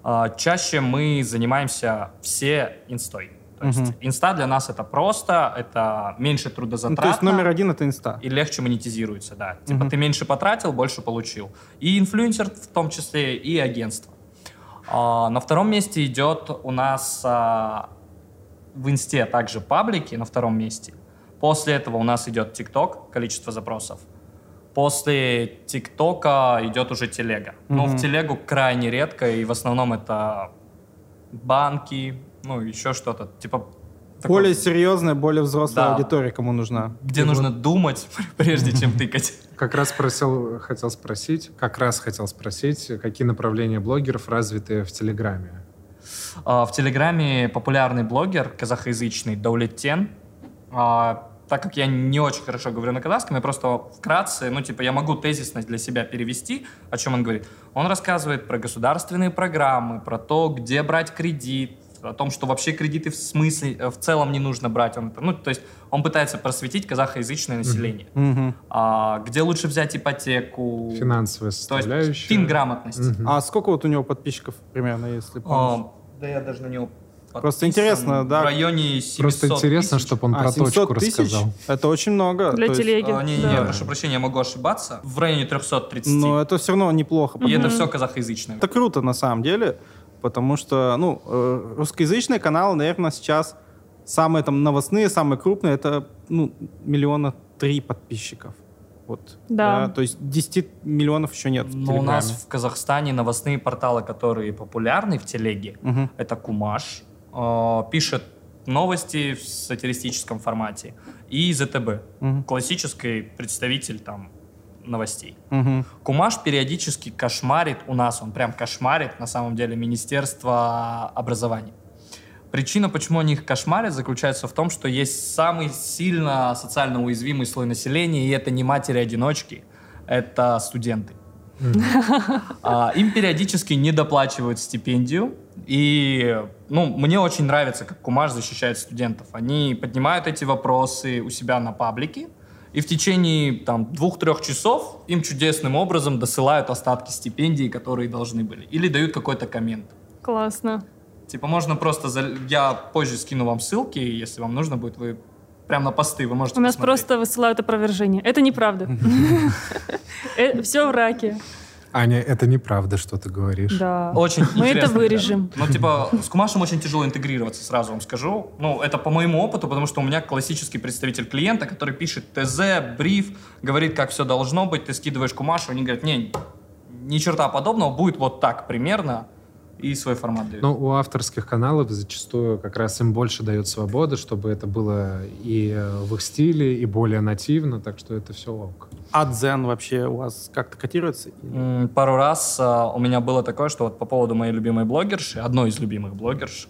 а, чаще мы занимаемся все инстой. То есть инста для нас это просто, это меньше Ну, трудозатратно. то есть номер один — это Инста. и легче монетизируется, да. Типа Мгм. ты меньше потратил, больше получил. И инфлюенсер в том числе, и агентство. А, на втором месте идет у нас а, в инсте также паблики на втором месте. После этого у нас идет ТикТок, количество запросов. После ТикТока идет уже телега. Но Мгм. в телегу крайне редко, и в основном это банки, ну, еще что-то. Типа такой- Более серьезная, более взрослая Да. аудитория кому нужна. где нужно думать, прежде чем тыкать. Как раз спросил, хотел спросить, как раз хотел спросить, какие направления блогеров развиты в Телеграме? А, В Телеграме популярный блогер казахоязычный Даулеттен. А, Так как я не очень хорошо говорю на казахском, я просто вкратце, ну, типа, я могу тезисность для себя перевести, о чем он говорит. Он рассказывает про государственные программы, про то, где брать кредит, о том, что вообще кредиты в смысле, э, в целом не нужно брать. Он, это- ну, то есть он пытается просветить казахоязычное население. Мгм. А, где лучше взять ипотеку. Финансовая То есть составляющая. финграмотность. Мгм. А сколько вот у него подписчиков примерно, если помнишь? А, да я даже на него Просто интересно, да. В районе 700 Просто интересно, тысяч. чтобы он А, про 700 точку тысяч? рассказал. Это очень много. Для То есть- телеги. А, не, не, да. не, прошу прощения, я могу ошибаться. В районе 330. Но это все равно неплохо. И это все казахоязычное. Это круто на самом деле, потому что, ну, э, русскоязычные каналы, наверное, сейчас самые там новостные, самые крупные, это, ну, миллиона три подписчиков. Вот. Да. То есть 10 миллионов еще нет в Но у нас в Казахстане новостные порталы, которые популярны в телеге, Мгм. это Кумаш, э, пишет новости в сатиристическом формате, и ЗТБ, Мгм. классический представитель там новостей. Мгм. Кумаш периодически кошмарит, у нас он прям кошмарит, на самом деле, Министерство образования. Причина, почему они их кошмарят, заключается в том, что есть самый сильно социально уязвимый слой населения, и это не матери-одиночки, это студенты. А, Им периодически не доплачивают стипендию, и ну, мне очень нравится, как Кумаш защищает студентов. Они поднимают эти вопросы у себя на паблике, и в течение там, двух-трех часов им чудесным образом досылают остатки стипендии, которые должны были. Или дают какой-то коммент. Классно. Типа можно просто... за- Я позже скину вам ссылки, если вам нужно будет, вы прям на посты вы можете У нас посмотреть. просто высылают опровержение. Это неправда. Все в раке. Аня, это неправда, что ты говоришь. Да. Очень Мы это вырежем. ребята. Ну, типа, с Кумашем очень тяжело интегрироваться, сразу вам скажу. Ну, это по моему опыту, потому что у меня классический представитель клиента, который пишет ТЗ, бриф, говорит, как все должно быть, ты скидываешь Кумашу, они говорят, не, ни черта подобного, будет вот так примерно, и свой формат дают. Но у авторских каналов зачастую как раз им больше дают свободы, чтобы это было и э, в их стиле, и более нативно, так что это все ок. А Дзен вообще у вас как-то котируется? Пару раз а, у меня было такое, что вот по поводу моей любимой блогерши, одной из любимых блогерш,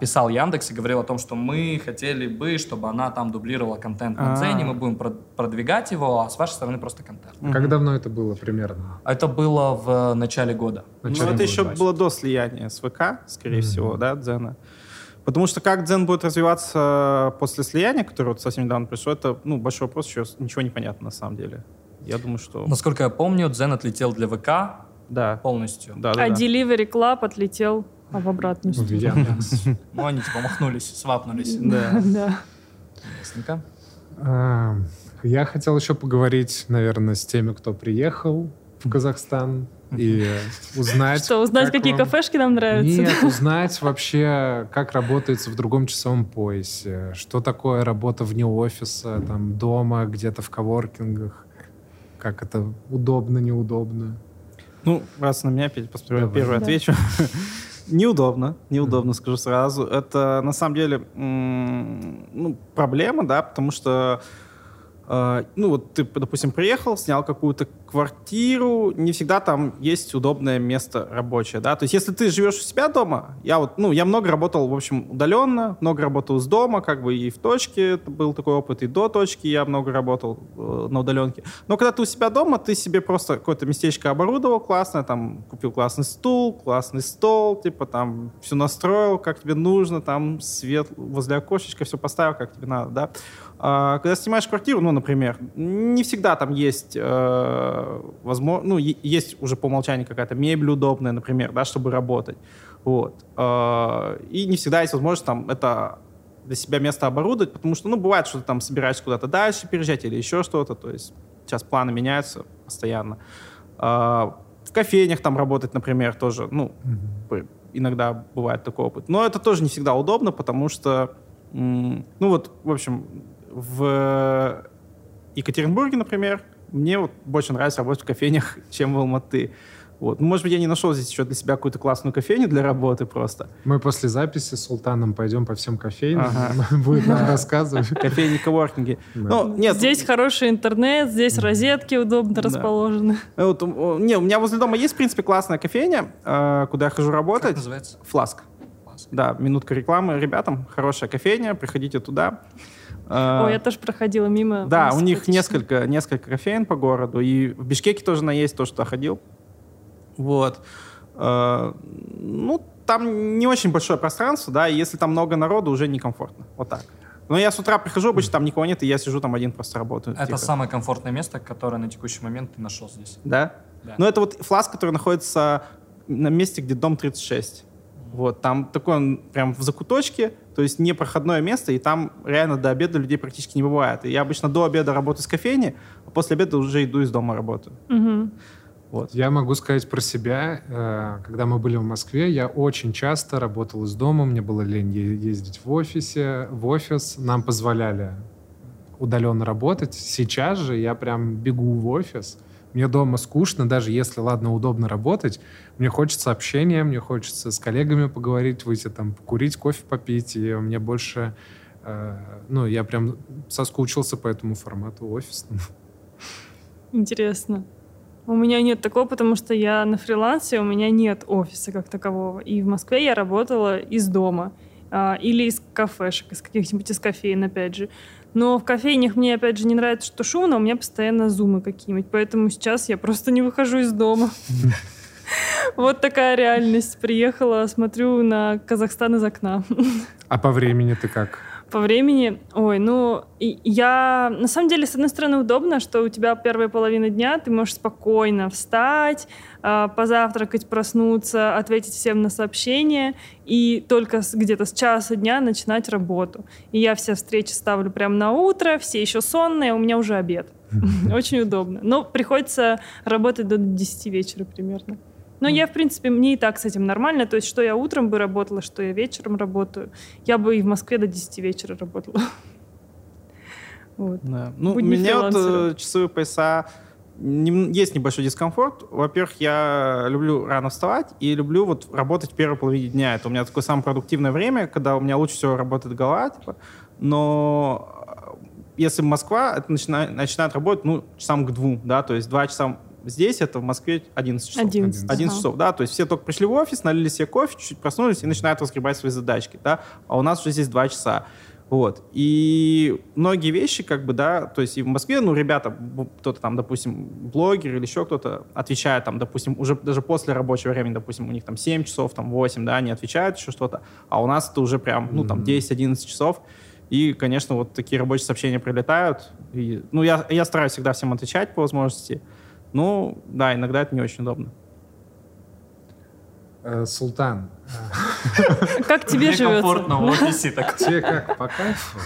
писал Яндекс и говорил о том, что мы хотели бы, чтобы она там дублировала контент на А. Дзене, мы будем прод- продвигать его, а с вашей стороны просто контент. Как давно это было примерно? Это было в начале года. Ну, это еще было до слияния с ВК, скорее всего, да, Дзена. Потому что как Дзен будет развиваться после слияния, которое вот совсем недавно пришло, это, ну, большой вопрос, еще ничего не понятно на самом деле. Я думаю, что... Насколько я помню, Дзен отлетел для ВК Да, полностью. да, да. А да. Delivery Club отлетел в обратную В сторону. Яндекс. Ну, они типа махнулись, свапнулись. Да. Да. Ясненько. А, Я хотел еще поговорить, наверное, с теми, кто приехал в Казахстан и узнать... Что, узнать, как какие вам- кафешки нам нравятся? Нет, узнать вообще, как работается в другом часовом поясе, что такое работа вне офиса, там, дома, где-то в коворкингах, как это удобно, неудобно. Ну, раз на меня опять Давай. первый Да. отвечу. Неудобно, неудобно, скажу сразу. Это на самом деле ну, проблема, да, потому что ну вот ты, допустим, приехал, снял какую-то квартиру, не всегда там есть удобное место рабочее, да. То есть если ты живешь у себя дома, я вот, ну, я много работал, в общем, удаленно, много работал из дома, как бы и в точке, был такой опыт, и до точки я много работал э, на удаленке. Но когда ты у себя дома, ты себе просто какое-то местечко оборудовал классное, там купил классный стул, классный стол, типа там все настроил, как тебе нужно, там свет возле окошечка, все поставил, как тебе надо, да. А, когда снимаешь квартиру, ну, например, не всегда там есть возможно, ну, есть уже по умолчанию какая-то мебель удобная, например, да, чтобы работать. Вот. А, И не всегда есть возможность там это для себя место оборудовать, потому что, ну, бывает, что ты там собираешься куда-то дальше переезжать или еще что-то, то есть сейчас планы меняются постоянно. А, В кофейнях там работать, например, тоже, ну, п- иногда бывает такой опыт. Но это тоже не всегда удобно, потому что, м, ну вот, в общем, в Екатеринбурге, например, мне вот больше нравится работать в кофейнях, чем в Алматы. Вот. Ну, может быть, я не нашел здесь еще для себя какую-то классную кофейню для работы просто. Мы после записи с Султаном пойдем по всем кофейням, Ага. будет нам рассказывать. Кофейни, коворкинги. Да. Ну, нет, Здесь хороший интернет, здесь розетки удобно Да. расположены. вот, о, не, у меня возле дома есть, в принципе, классная кофейня, э, куда я хожу Как работать. называется? Фласк. Фласк. Да, минутка рекламы. Ребятам, хорошая кофейня, приходите туда. Э, Ой, я тоже проходила мимо. Да, у них несколько, несколько кофеин по городу. И в Бишкеке тоже она есть, тоже туда ходил. Вот. Э, Ну, там не очень большое пространство, да, и если там много народу, уже некомфортно. Вот так. Но я с утра прихожу, обычно там никого нет, и я сижу там один просто работаю. Это типа. самое комфортное место, которое на текущий момент ты нашел здесь. Да? Да. Ну, это вот флас, который находится на месте, где дом 36. Вот, там такой он прям в закуточке, то есть не проходное место, и там реально до обеда людей практически не бывает. И я обычно до обеда работаю с кофейни, а после обеда уже иду из дома работаю. Мгм. Вот. Я могу сказать про себя. Э, Когда мы были в Москве, я очень часто работал из дома. Мне было лень е- ездить в офисе, в офис. Нам позволяли удаленно работать. Сейчас же я прям бегу в офис. Мне дома скучно, даже если, ладно, удобно работать. Мне хочется общения, мне хочется с коллегами поговорить, выйти там, покурить, кофе попить. И мне больше... э, Ну, я прям соскучился по этому формату офисному. Интересно. У меня нет такого, потому что я на фрилансе, у меня нет офиса как такового. И в Москве я работала из дома. а, или из кафешек, из каких-нибудь из кофеин, опять же. Но в кофейнях мне, опять же, не нравится, что шумно, у меня постоянно зумы какие-нибудь. Поэтому сейчас я просто не выхожу из дома. Вот такая реальность. Приехала, смотрю на Казахстан из окна. А по времени ты как? По времени, ой, ну, и я, на самом деле, с одной стороны, удобно, что у тебя первая половина дня, ты можешь спокойно встать, а, позавтракать, проснуться, ответить всем на сообщения, и только где-то с часа дня начинать работу. И я все встречи ставлю прямо на утро, все еще сонные, у меня уже обед. Очень удобно. Но приходится работать до 10 вечера примерно. Но я, в принципе, мне и так с этим нормально. То есть, что я утром бы работала, что я вечером работаю. Я бы и в Москве до 10 вечера работала. Вот. Да. Ну, у меня вот э, часовые пояса нем- есть небольшой дискомфорт. Во-первых, я люблю рано вставать и люблю вот работать в первой половине дня. Это у меня такое самое продуктивное время, когда у меня лучше всего работает голова. Типа. Но э, если Москва, это начинает, начинает работать ну, часам к двум, да, то есть два часа здесь, это в Москве 11 часов. 11. 11 ага. часов, да, то есть все только пришли в офис, налили себе кофе, чуть-чуть проснулись и начинают разгребать свои задачки, да, а у нас уже здесь 2 часа. Вот. И многие вещи, как бы, да, то есть и в Москве, ну, ребята, кто-то там, допустим, блогер или еще кто-то отвечает там, допустим, уже даже после рабочего времени, допустим, у них там 7 часов, там 8, да, они отвечают еще что-то, а у нас это уже прям, ну, там 10-11 часов. И, конечно, вот такие рабочие сообщения прилетают. И, ну, я, я стараюсь всегда всем отвечать по возможности. Ну, да, иногда это не очень удобно. Э, Султан, Как тебе Мне живется? комфортно в офисе так. тебе как, по кайфу?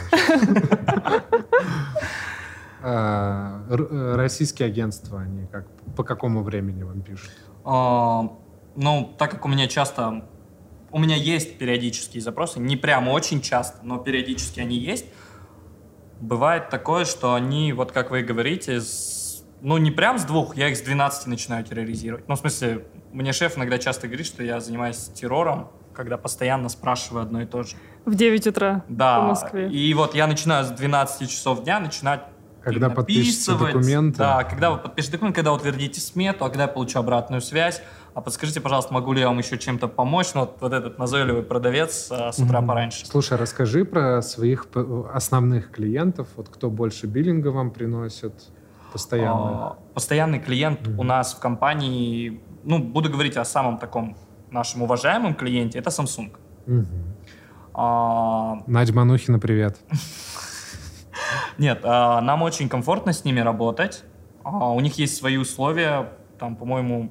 Р- э, Российские агентства, они как, по какому времени вам пишут? А, Ну, так как у меня часто... У меня есть периодические запросы, не прям очень часто, но периодически они есть. Бывает такое, что они, вот как вы и говорите, с- ну не прям с двух, я их с 12 начинаю терроризировать. Ну, в смысле, мне шеф иногда часто говорит, что я занимаюсь террором, когда постоянно спрашиваю одно и то же. В 9 утра Да, по Москве. и вот я начинаю с 12 часов дня начинать Когда подпишете документы. Да, когда вы подпишете документ, когда утвердите смету, а когда я получу обратную связь. А подскажите, пожалуйста, могу ли я вам еще чем-то помочь? Ну, вот, вот этот назойливый продавец а, с утра Мгм. пораньше. Слушай, расскажи про своих п- основных клиентов. Вот кто больше биллинга вам приносит постоянно? А, Постоянный клиент Мгм. у нас в компании, ну, буду говорить о самом таком нашем уважаемом клиенте, это Samsung. Мгм. А, Надя Манухина, привет. Нет, а, нам очень комфортно с ними работать. А, У них есть свои условия. Там, по-моему,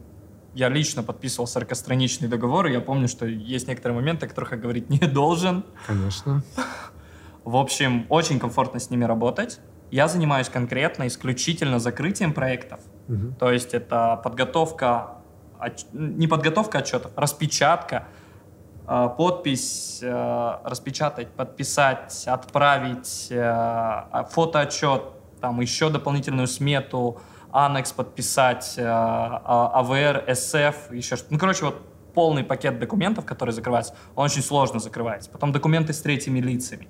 я лично подписывал 40-страничный договор, и я помню, что есть некоторые моменты, о которых я говорить не должен. Конечно. В общем, очень комфортно с ними работать. Я занимаюсь конкретно, исключительно закрытием проектов. Мгм. То есть это подготовка, не подготовка отчетов, распечатка, э, подпись, э, распечатать, подписать, отправить, э, а- фотоотчет, там еще дополнительную смету, анекс подписать, а- АВР, СФ, еще что-то. Ну, короче, вот полный пакет документов, который закрывается, он очень сложно закрывается. Потом документы с третьими лицами.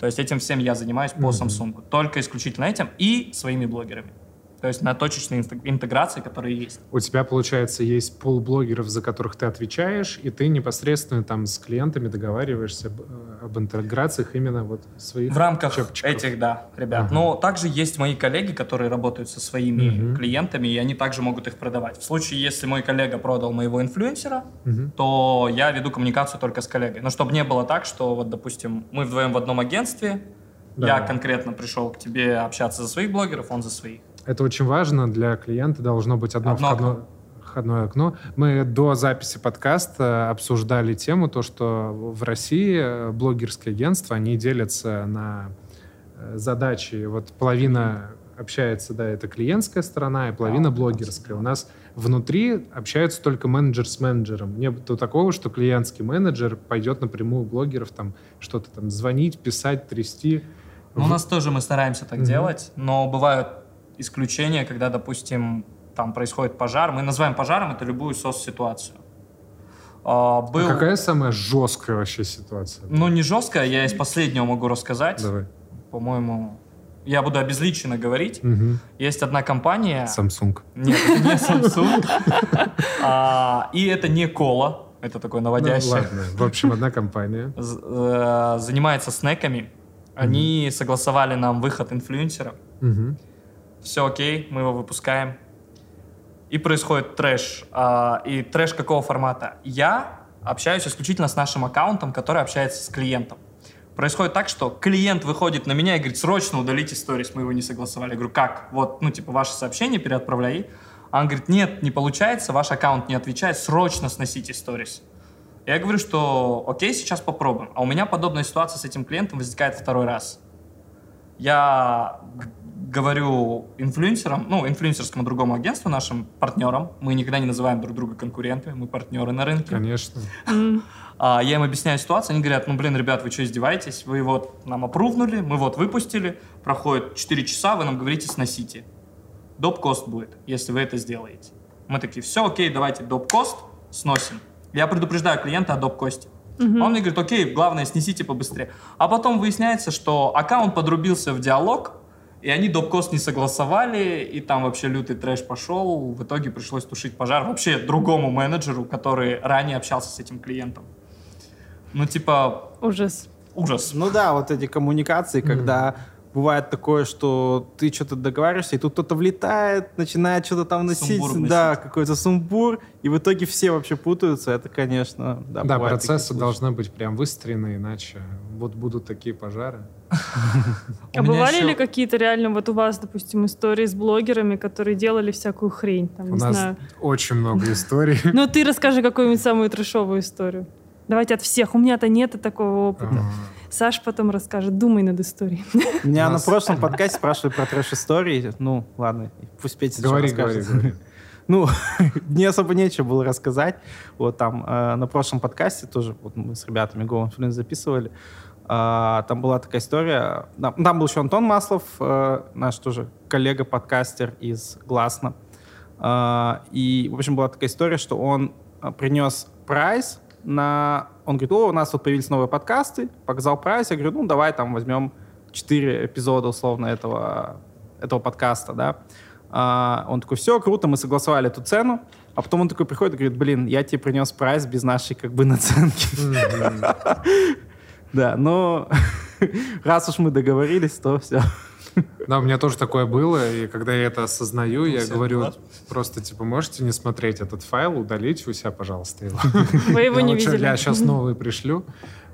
То есть этим всем я занимаюсь по. Samsung. Только исключительно этим и своими блогерами. То есть на точечной интег- интеграции, которые есть. У тебя, получается, есть пул блогеров, за которых ты отвечаешь, и ты непосредственно там с клиентами договариваешься об, э, об интеграциях именно вот своих В рамках чопчиков. этих, да, ребят. Ага. Но также есть мои коллеги, которые работают со своими Мгм. клиентами, и они также могут их продавать. В случае, если мой коллега продал моего инфлюенсера, Мгм. то я веду коммуникацию только с коллегой. Но чтобы не было так, что вот, допустим, мы вдвоем в одном агентстве, Да. я конкретно пришел к тебе общаться за своих блогеров, он за своих. Это очень важно для клиента. Должно быть одно, Одно входное, Входное окно. Мы до записи подкаста обсуждали тему, то, что в России э, блогерские агентства, они делятся на э, задачи. Вот половина общается, да, это клиентская сторона, и половина блогерская. У нас внутри общаются только менеджер с менеджером. Нет такого, что клиентский менеджер пойдет напрямую блогеров там что-то там звонить, писать, трясти. Ну, у нас тоже мы стараемся так Мгм. делать, но бывают исключения, когда, допустим, там происходит пожар. Мы называем пожаром это любую сос-ситуацию. А, А был, какая самая жесткая вообще ситуация? ну не жесткая, я из последнего могу рассказать. Давай. По-моему, я буду обезличенно говорить. Мгм. Есть одна компания. Samsung. Нет, это не Samsung. А, И это не кола. Это такое Ну, наводящее. ладно. В общем, одна компания. Э, Занимается снеками. Они согласовали нам выход инфлюенсера. Мгм. Все окей, мы его выпускаем. И происходит трэш. А, И трэш какого формата? Я общаюсь исключительно с нашим аккаунтом, который общается с клиентом. Происходит так, что клиент выходит на меня и говорит, срочно удалите сторис, мы его не согласовали. Я говорю, как? Вот, ну, типа, ваше сообщение переотправляй. А он говорит, нет, не получается, ваш аккаунт не отвечает, срочно сносите сторис. Я говорю, что окей, сейчас попробуем. А у меня подобная ситуация с этим клиентом возникает второй раз. Я говорю инфлюенсерам, ну, инфлюенсерскому другому агентству, нашим партнерам, мы никогда не называем друг друга конкурентами, мы партнеры на рынке. Конечно. А, я им объясняю ситуацию, они говорят, ну, блин, ребят, вы что, издеваетесь? Вы вот нам опрувнули, мы вот выпустили, проходит 4 часа, вы нам говорите, сносите. Доп-кост будет, если вы это сделаете. Мы такие, все, окей, давайте доп-кост, сносим. Я предупреждаю клиента о доп-косте. Мгм. Он мне говорит, окей, главное, снесите побыстрее. А потом выясняется, что аккаунт подрубился в диалог, и они доп-кост не согласовали, и там вообще лютый трэш пошел. В итоге пришлось тушить пожар вообще другому менеджеру, который ранее общался с этим клиентом. Ну, типа, Ужас. ужас. Ну да, вот эти коммуникации, когда бывает такое, что ты что-то договариваешься, и тут кто-то влетает, начинает что-то там носить, Сумбур да, какой-то сумбур, и в итоге все вообще путаются. Это, конечно, да. Да, процессы должны быть прям выстроены, иначе вот будут такие пожары. А бывали ли какие-то реально вот у вас, допустим, истории с блогерами, которые делали всякую хрень, У нас очень много историй. Ну, ты расскажи какую-нибудь самую трешовую историю. Давайте от всех. У меня-то нет такого опыта. Саш потом расскажет. Думай над историей. Меня на прошлом подкасте спрашивали про трэш-истории. Ну, ладно, пусть Петя Говори, говори, расскажет. говори. Ну, не особо нечего было рассказать. Вот там э, на прошлом подкасте тоже, вот мы с ребятами Go Influence записывали, а, там была такая история. Там, там был еще Антон Маслов, э, наш тоже коллега-подкастер из Гласно. А, и, в общем, была такая история, что он а, принес прайс на... Он говорит, о, у нас тут появились новые подкасты, показал прайс. Я говорю, ну, давай там возьмем 4 эпизода, условно, этого, этого подкаста, да. А, он такой, все, круто, мы согласовали эту цену. А потом он такой приходит и говорит, блин, я тебе принес прайс без нашей как бы наценки. Да, но раз уж мы договорились, то все. Да, у меня тоже такое было, и когда я это осознаю, я говорю, просто, типа, можете не смотреть этот файл, удалите у себя, пожалуйста, его. Вы его не видели. Я сейчас новые пришлю.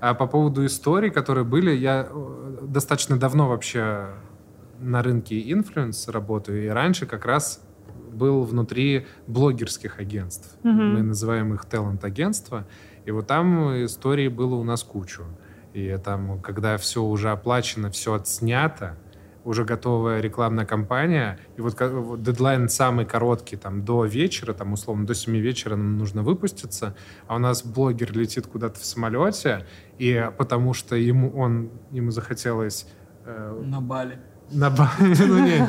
А по поводу историй, которые были, я э, достаточно давно вообще на рынке influence работаю, и раньше как раз был внутри блогерских агентств. Мгм. Мы называем их talent-агентства. И вот там историй было у нас кучу. И там, когда все уже оплачено, все отснято, уже готовая рекламная кампания, и вот, дедлайн самый короткий, там, до вечера, там, условно, до 7 вечера нам нужно выпуститься, а у нас блогер летит куда-то в самолете, и потому что ему, он, ему захотелось э, На Бали. На ну, не.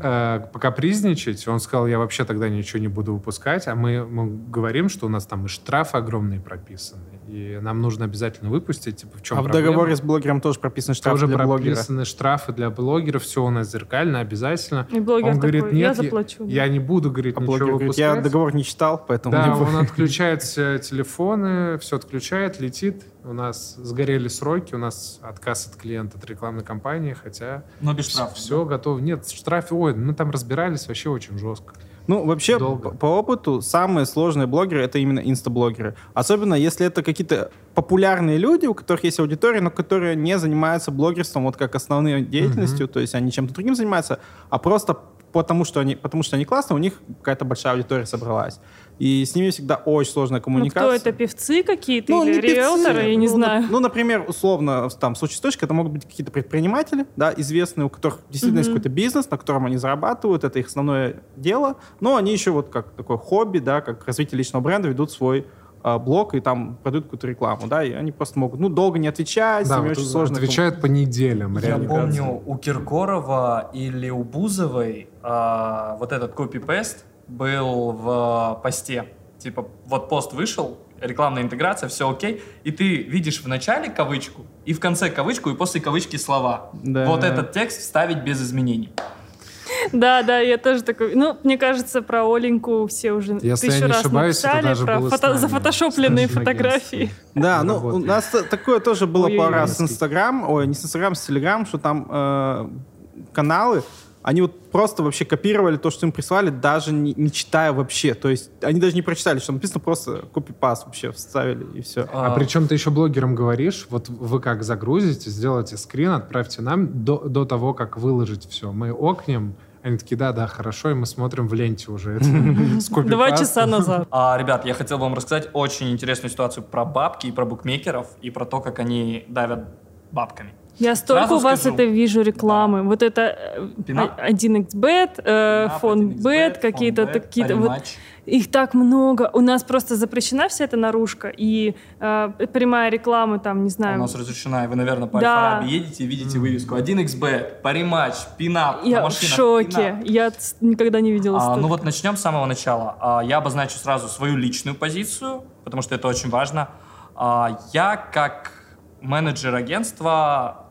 Э, покапризничать. Он сказал, я вообще тогда ничего не буду выпускать. А мы, мы говорим, что у нас там и штрафы огромные прописаны. И нам нужно обязательно выпустить. Типа, в чем А в проблема? договоре с блогером тоже прописаны штрафы Тоже для блогера. прописаны штрафы для блогеров. Все у нас зеркально, обязательно. И блогер Он говорит, такой, я нет, я- заплачу. Я не буду, говорит, А ничего блогер говорит, выпускать. я договор не читал, поэтому Да, не буду». он отключает телефоны, все отключает, летит. У нас сгорели сроки, у нас отказ от клиента от рекламной кампании, хотя Но без штрафа. все готово. Нет, штрафы, ой, мы там разбирались вообще очень жестко. Ну, вообще, Долго. по, по опыту, самые сложные блогеры — это именно инстаблогеры. Особенно, если это какие-то популярные люди, у которых есть аудитория, но которые не занимаются блогерством вот как основной деятельностью, то есть они чем-то другим занимаются, а просто потому что они, потому что они классные, у них какая-то большая аудитория собралась. И с ними всегда очень сложная коммуникация. Ну, кто это, певцы какие-то ну, или риэлторы, я не ну, знаю. Ну, например, условно, там, в случае с точкой, это могут быть какие-то предприниматели, да, известные, у которых действительно mm-hmm. есть какой-то бизнес, на котором они зарабатывают, это их основное дело, но они еще вот как такое хобби, да, как развитие личного бренда ведут свой а, блог и там продают какую-то рекламу, да, и они просто могут, ну, долго не отвечать, да, вот очень сложно. Отвечают по неделям, реально. Я помню, у Киркорова или у Бузовой а, вот этот копипест был в посте. Типа, вот пост вышел, рекламная интеграция, все окей, и ты видишь в начале кавычку, и в конце кавычку, и после кавычки слова. Да. Вот этот текст вставить без изменений. Да, да, я тоже такой. Ну, мне кажется, про Оленьку все уже Если тысячу раз ошибаюсь, написали, про фото... зафотошопленные фотографии. Да, ну, у нас такое тоже было пару раз с Инстаграм, ой, не с Инстаграм, с Телеграм, что там э, каналы, они вот просто вообще копировали то, что им прислали, даже не, не читая вообще. То есть они даже не прочитали, что написано, просто копипас вообще вставили, и все. А, а причем ты еще блогерам говоришь, вот вы как загрузите, сделайте скрин, отправьте нам до, до того, как выложить все. Мы окнем, они такие, да, да, хорошо, и мы смотрим в ленте уже. Два часа назад. А, ребят, я хотел вам рассказать очень интересную ситуацию про бабки и про букмекеров, и про то, как они давят бабками. Я столько Сразу у вас скажу. это вижу рекламы. Да. Вот это 1xbet, э, фонд бет, какие-то какие вот их так много. У нас просто запрещена вся эта наружка и э, прямая реклама там, не знаю. У нас разрешена, и вы, наверное, по да. Альфа едете и видите вывеску 1xbet, париматч, пинап, Я в шоке. Пинап. Я никогда не видела а, Ну вот начнем с самого начала. А, я обозначу сразу свою личную позицию, потому что это очень важно. А, я как менеджер агентства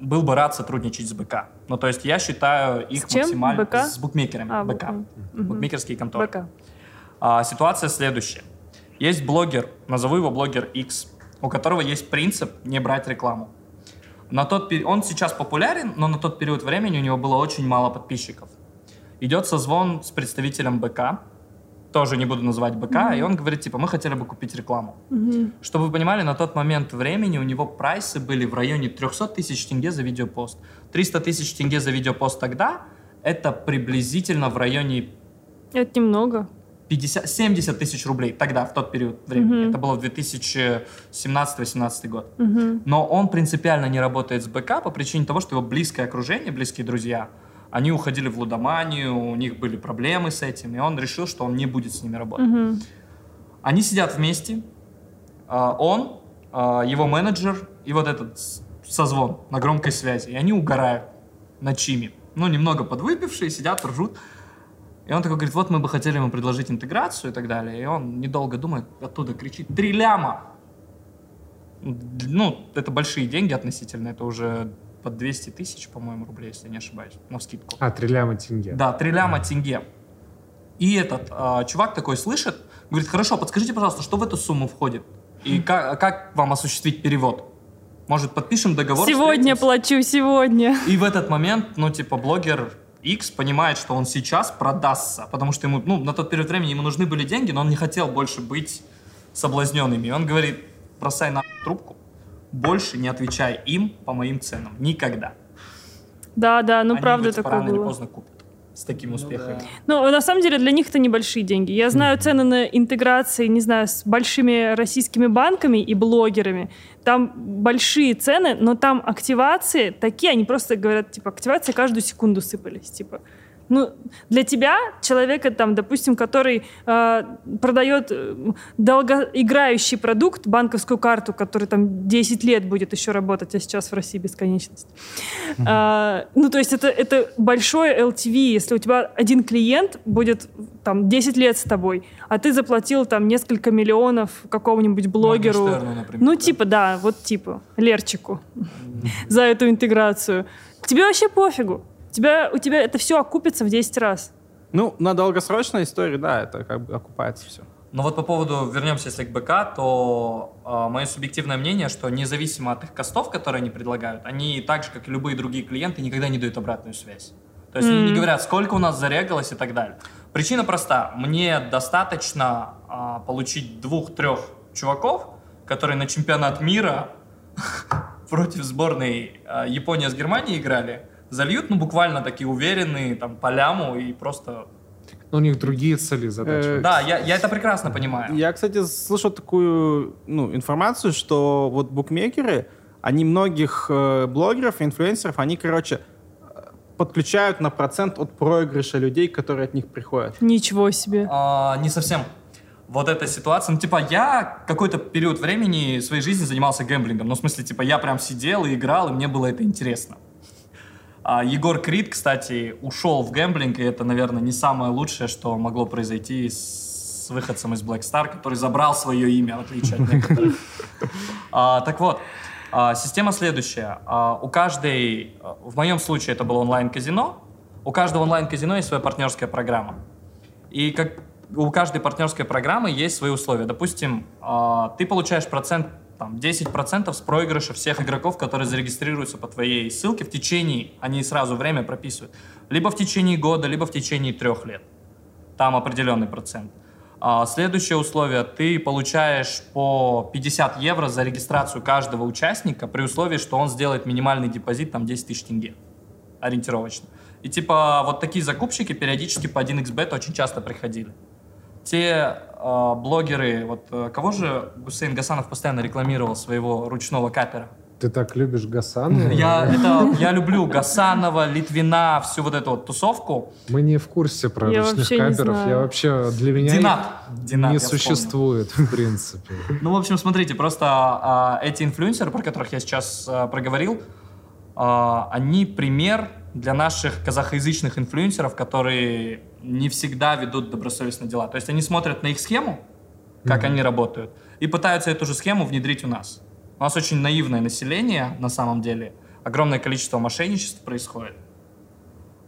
был бы рад сотрудничать с БК. Ну, то есть я считаю их с чем? максимально... БК? С букмекерами. А, БК. Угу. Букмекерские конторы. БК. А, ситуация следующая. Есть блогер, назову его блогер X, у которого есть принцип не брать рекламу. На тот пери... Он сейчас популярен, но на тот период времени у него было очень мало подписчиков. Идет созвон с представителем БК, тоже не буду называть БК, mm-hmm. и он говорит, типа, мы хотели бы купить рекламу. Mm-hmm. Чтобы вы понимали, на тот момент времени у него прайсы были в районе 300 тысяч тенге за видеопост. 300 тысяч тенге за видеопост тогда, это приблизительно в районе... Это немного. 50, 70 тысяч рублей тогда, в тот период времени. Mm-hmm. Это было в 2017-2018 год. Mm-hmm. Но он принципиально не работает с БК по причине того, что его близкое окружение, близкие друзья – они уходили в лудоманию, у них были проблемы с этим, и он решил, что он не будет с ними работать. Угу. Они сидят вместе, а, он, а, его менеджер и вот этот созвон на громкой связи, и они угорают на Чиме. Ну, немного подвыпившие, сидят, ржут. И он такой говорит, вот мы бы хотели ему предложить интеграцию и так далее. И он, недолго думает, оттуда кричит, три ляма! Ну, это большие деньги относительно, это уже под 200 тысяч, по-моему, рублей, если не ошибаюсь, на скидку. А, 3 ляма тенге. Да, 3 ляма тенге. И этот э, чувак такой слышит, говорит, хорошо, подскажите, пожалуйста, что в эту сумму входит? И как, как вам осуществить перевод? Может, подпишем договор? Сегодня плачу, сегодня. И в этот момент, ну, типа, блогер X понимает, что он сейчас продастся, потому что ему, ну, на тот период времени ему нужны были деньги, но он не хотел больше быть соблазненными. И он говорит, бросай на трубку, больше не отвечай им по моим ценам. Никогда. Да, да, ну Они правда такое рано было. или поздно купят с таким успехом. Ну, да. ну, на самом деле, для них это небольшие деньги. Я знаю mm-hmm. цены на интеграции, не знаю, с большими российскими банками и блогерами. Там большие цены, но там активации такие, они просто говорят, типа, активации каждую секунду сыпались, типа. Ну, для тебя, человека, там, допустим, который э, продает э, долгоиграющий продукт, банковскую карту, который там 10 лет будет еще работать, а сейчас в России бесконечность. Mm-hmm. Э, ну, то есть это, это большой LTV. Если у тебя один клиент будет там 10 лет с тобой, а ты заплатил там несколько миллионов какому-нибудь блогеру. Например, ну, да? типа, да, вот типа, Лерчику mm-hmm. за эту интеграцию. Тебе вообще пофигу тебя, у тебя это все окупится в 10 раз. Ну, на долгосрочной истории, да, это как бы окупается все. Но вот по поводу, вернемся если к БК, то э, мое субъективное мнение, что независимо от их костов, которые они предлагают, они так же, как и любые другие клиенты, никогда не дают обратную связь. То есть mm. они не говорят, сколько у нас зарегалось и так далее. Причина проста. Мне достаточно э, получить двух-трех чуваков, которые на чемпионат мира против сборной э, Япония с Германией играли, зальют, ну, буквально такие уверенные, там, по ляму и просто... Ну, у них другие цели, задачи. Э, Да, я, я это прекрасно понимаю. Я, кстати, слышал такую ну, информацию, что вот букмекеры, они многих э, блогеров, инфлюенсеров, они, короче, э, подключают на процент от проигрыша людей, которые от них приходят. Ничего себе. А, не совсем. Вот эта ситуация, ну, типа, я какой-то период времени своей жизни занимался гэмблингом. Ну, в смысле, типа, я прям сидел и играл, и мне было это интересно. А Егор Крид, кстати, ушел в гэмблинг, и это, наверное, не самое лучшее, что могло произойти с выходцем из Black Star, который забрал свое имя, в отличие от некоторых. А, так вот, а, система следующая. А, у каждой, в моем случае это было онлайн-казино, у каждого онлайн-казино есть своя партнерская программа. И как у каждой партнерской программы есть свои условия. Допустим, а, ты получаешь процент, там, 10% с проигрыша всех игроков, которые зарегистрируются по твоей ссылке в течение, они сразу время прописывают, либо в течение года, либо в течение трех лет. Там определенный процент. А, Следующее условие, ты получаешь по 50 евро за регистрацию каждого участника при условии, что он сделает минимальный депозит, там 10 тысяч тенге, ориентировочно. И типа вот такие закупщики периодически по 1xbet очень часто приходили. Те блогеры, вот э, кого же Гусейн Гасанов постоянно рекламировал своего ручного капера? Ты так любишь Гасана? Я, это, я люблю Гасанова, Литвина, всю вот эту вот тусовку. Мы не в курсе про Я ручных каперов. Я вообще для меня Динат. их Динат, не я вспомнил. существует, в принципе. Ну, в общем, смотрите, просто а, эти инфлюенсеры, про которых я сейчас а, проговорил, а, они пример для наших казахоязычных инфлюенсеров, которые не всегда ведут добросовестно дела. То есть они смотрят на их схему, как они работают, и пытаются эту же схему внедрить у нас. У нас очень наивное население, на самом деле. Огромное количество мошенничеств происходит.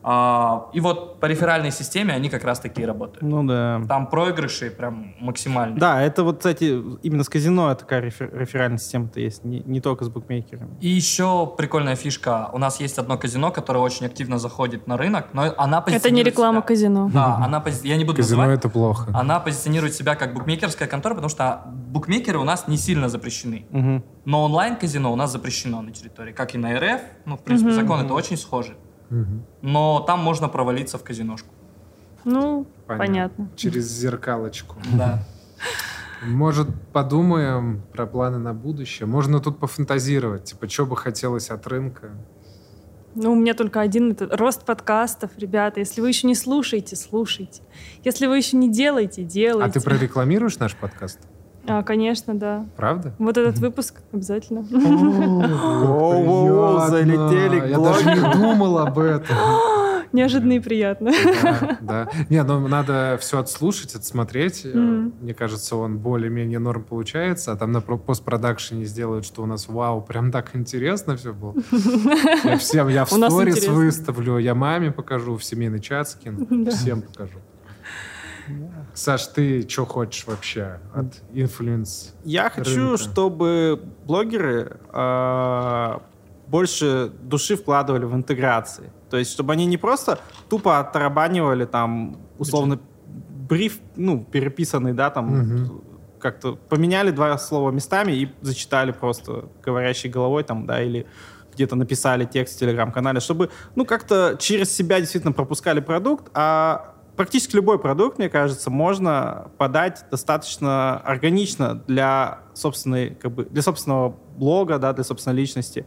А, и вот по реферальной системе они как раз таки и работают. Ну да. Там проигрыши прям максимальные. Да, это вот, кстати, именно с казино такая рефер- реферальная система-то есть, не, не только с букмекерами. И еще прикольная фишка. У нас есть одно казино, которое очень активно заходит на рынок, но она Это не реклама себя- казино. Да, она пози- я не буду Казино называть. это плохо. Она позиционирует себя как букмекерская контора, потому что букмекеры у нас не сильно запрещены. Мгм. Но онлайн-казино у нас запрещено на территории, как и на РФ. Ну, в принципе, Мгм. законы это очень схожи. Но там можно провалиться в казиношку. Ну, понятно. Через зеркалочку. Да. Может, подумаем про планы на будущее? Можно тут пофантазировать. Типа, что бы хотелось от рынка? Ну, у меня только один это рост подкастов, ребята. Если вы еще не слушаете, слушайте. Если вы еще не делаете, делайте. А ты прорекламируешь наш подкаст? А, конечно, да. Правда? Вот этот выпуск обязательно. Приятно. залетели Я даже не думал об этом. Неожиданно и приятно. Да, да. Не, ну надо все отслушать, отсмотреть. Э. Мне кажется, он более-менее норм получается. А там на про- постпродакшене сделают, что у нас вау, прям так интересно все было. Я всем, я в сторис выставлю, я маме покажу, в семейный чат скину, всем покажу. Саш, ты что хочешь вообще от influence? Я хочу, рынка. чтобы блогеры а, больше души вкладывали в интеграции. То есть, чтобы они не просто тупо оттарабанивали там, условно, бриф, ну, переписанный, да, там, как-то поменяли два слова местами и зачитали просто говорящей головой там, да, или где-то написали текст в телеграм-канале, чтобы, ну, как-то через себя действительно пропускали продукт, а практически любой продукт, мне кажется, можно подать достаточно органично для собственной, как бы, для собственного блога, да, для собственной личности.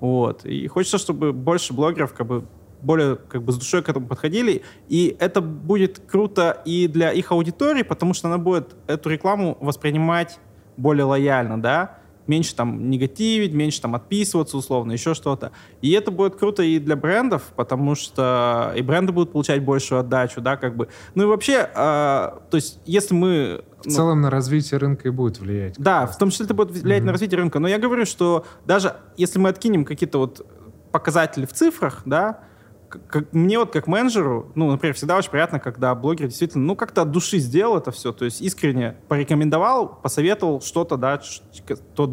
Вот. И хочется, чтобы больше блогеров как бы более как бы с душой к этому подходили, и это будет круто и для их аудитории, потому что она будет эту рекламу воспринимать более лояльно, да, меньше там негативить, меньше там отписываться условно, еще что-то. И это будет круто и для брендов, потому что и бренды будут получать большую отдачу, да, как бы. Ну и вообще, а, то есть если мы... В ну, целом на развитие рынка и будет влиять. да, в том числе это будет влиять Мгм. на развитие рынка. Но я говорю, что даже если мы откинем какие-то вот показатели в цифрах, да, как- мне вот как менеджеру, ну, например, всегда очень приятно, когда блогер действительно, ну, как-то от души сделал это все, то есть искренне порекомендовал, посоветовал что-то, да, тот,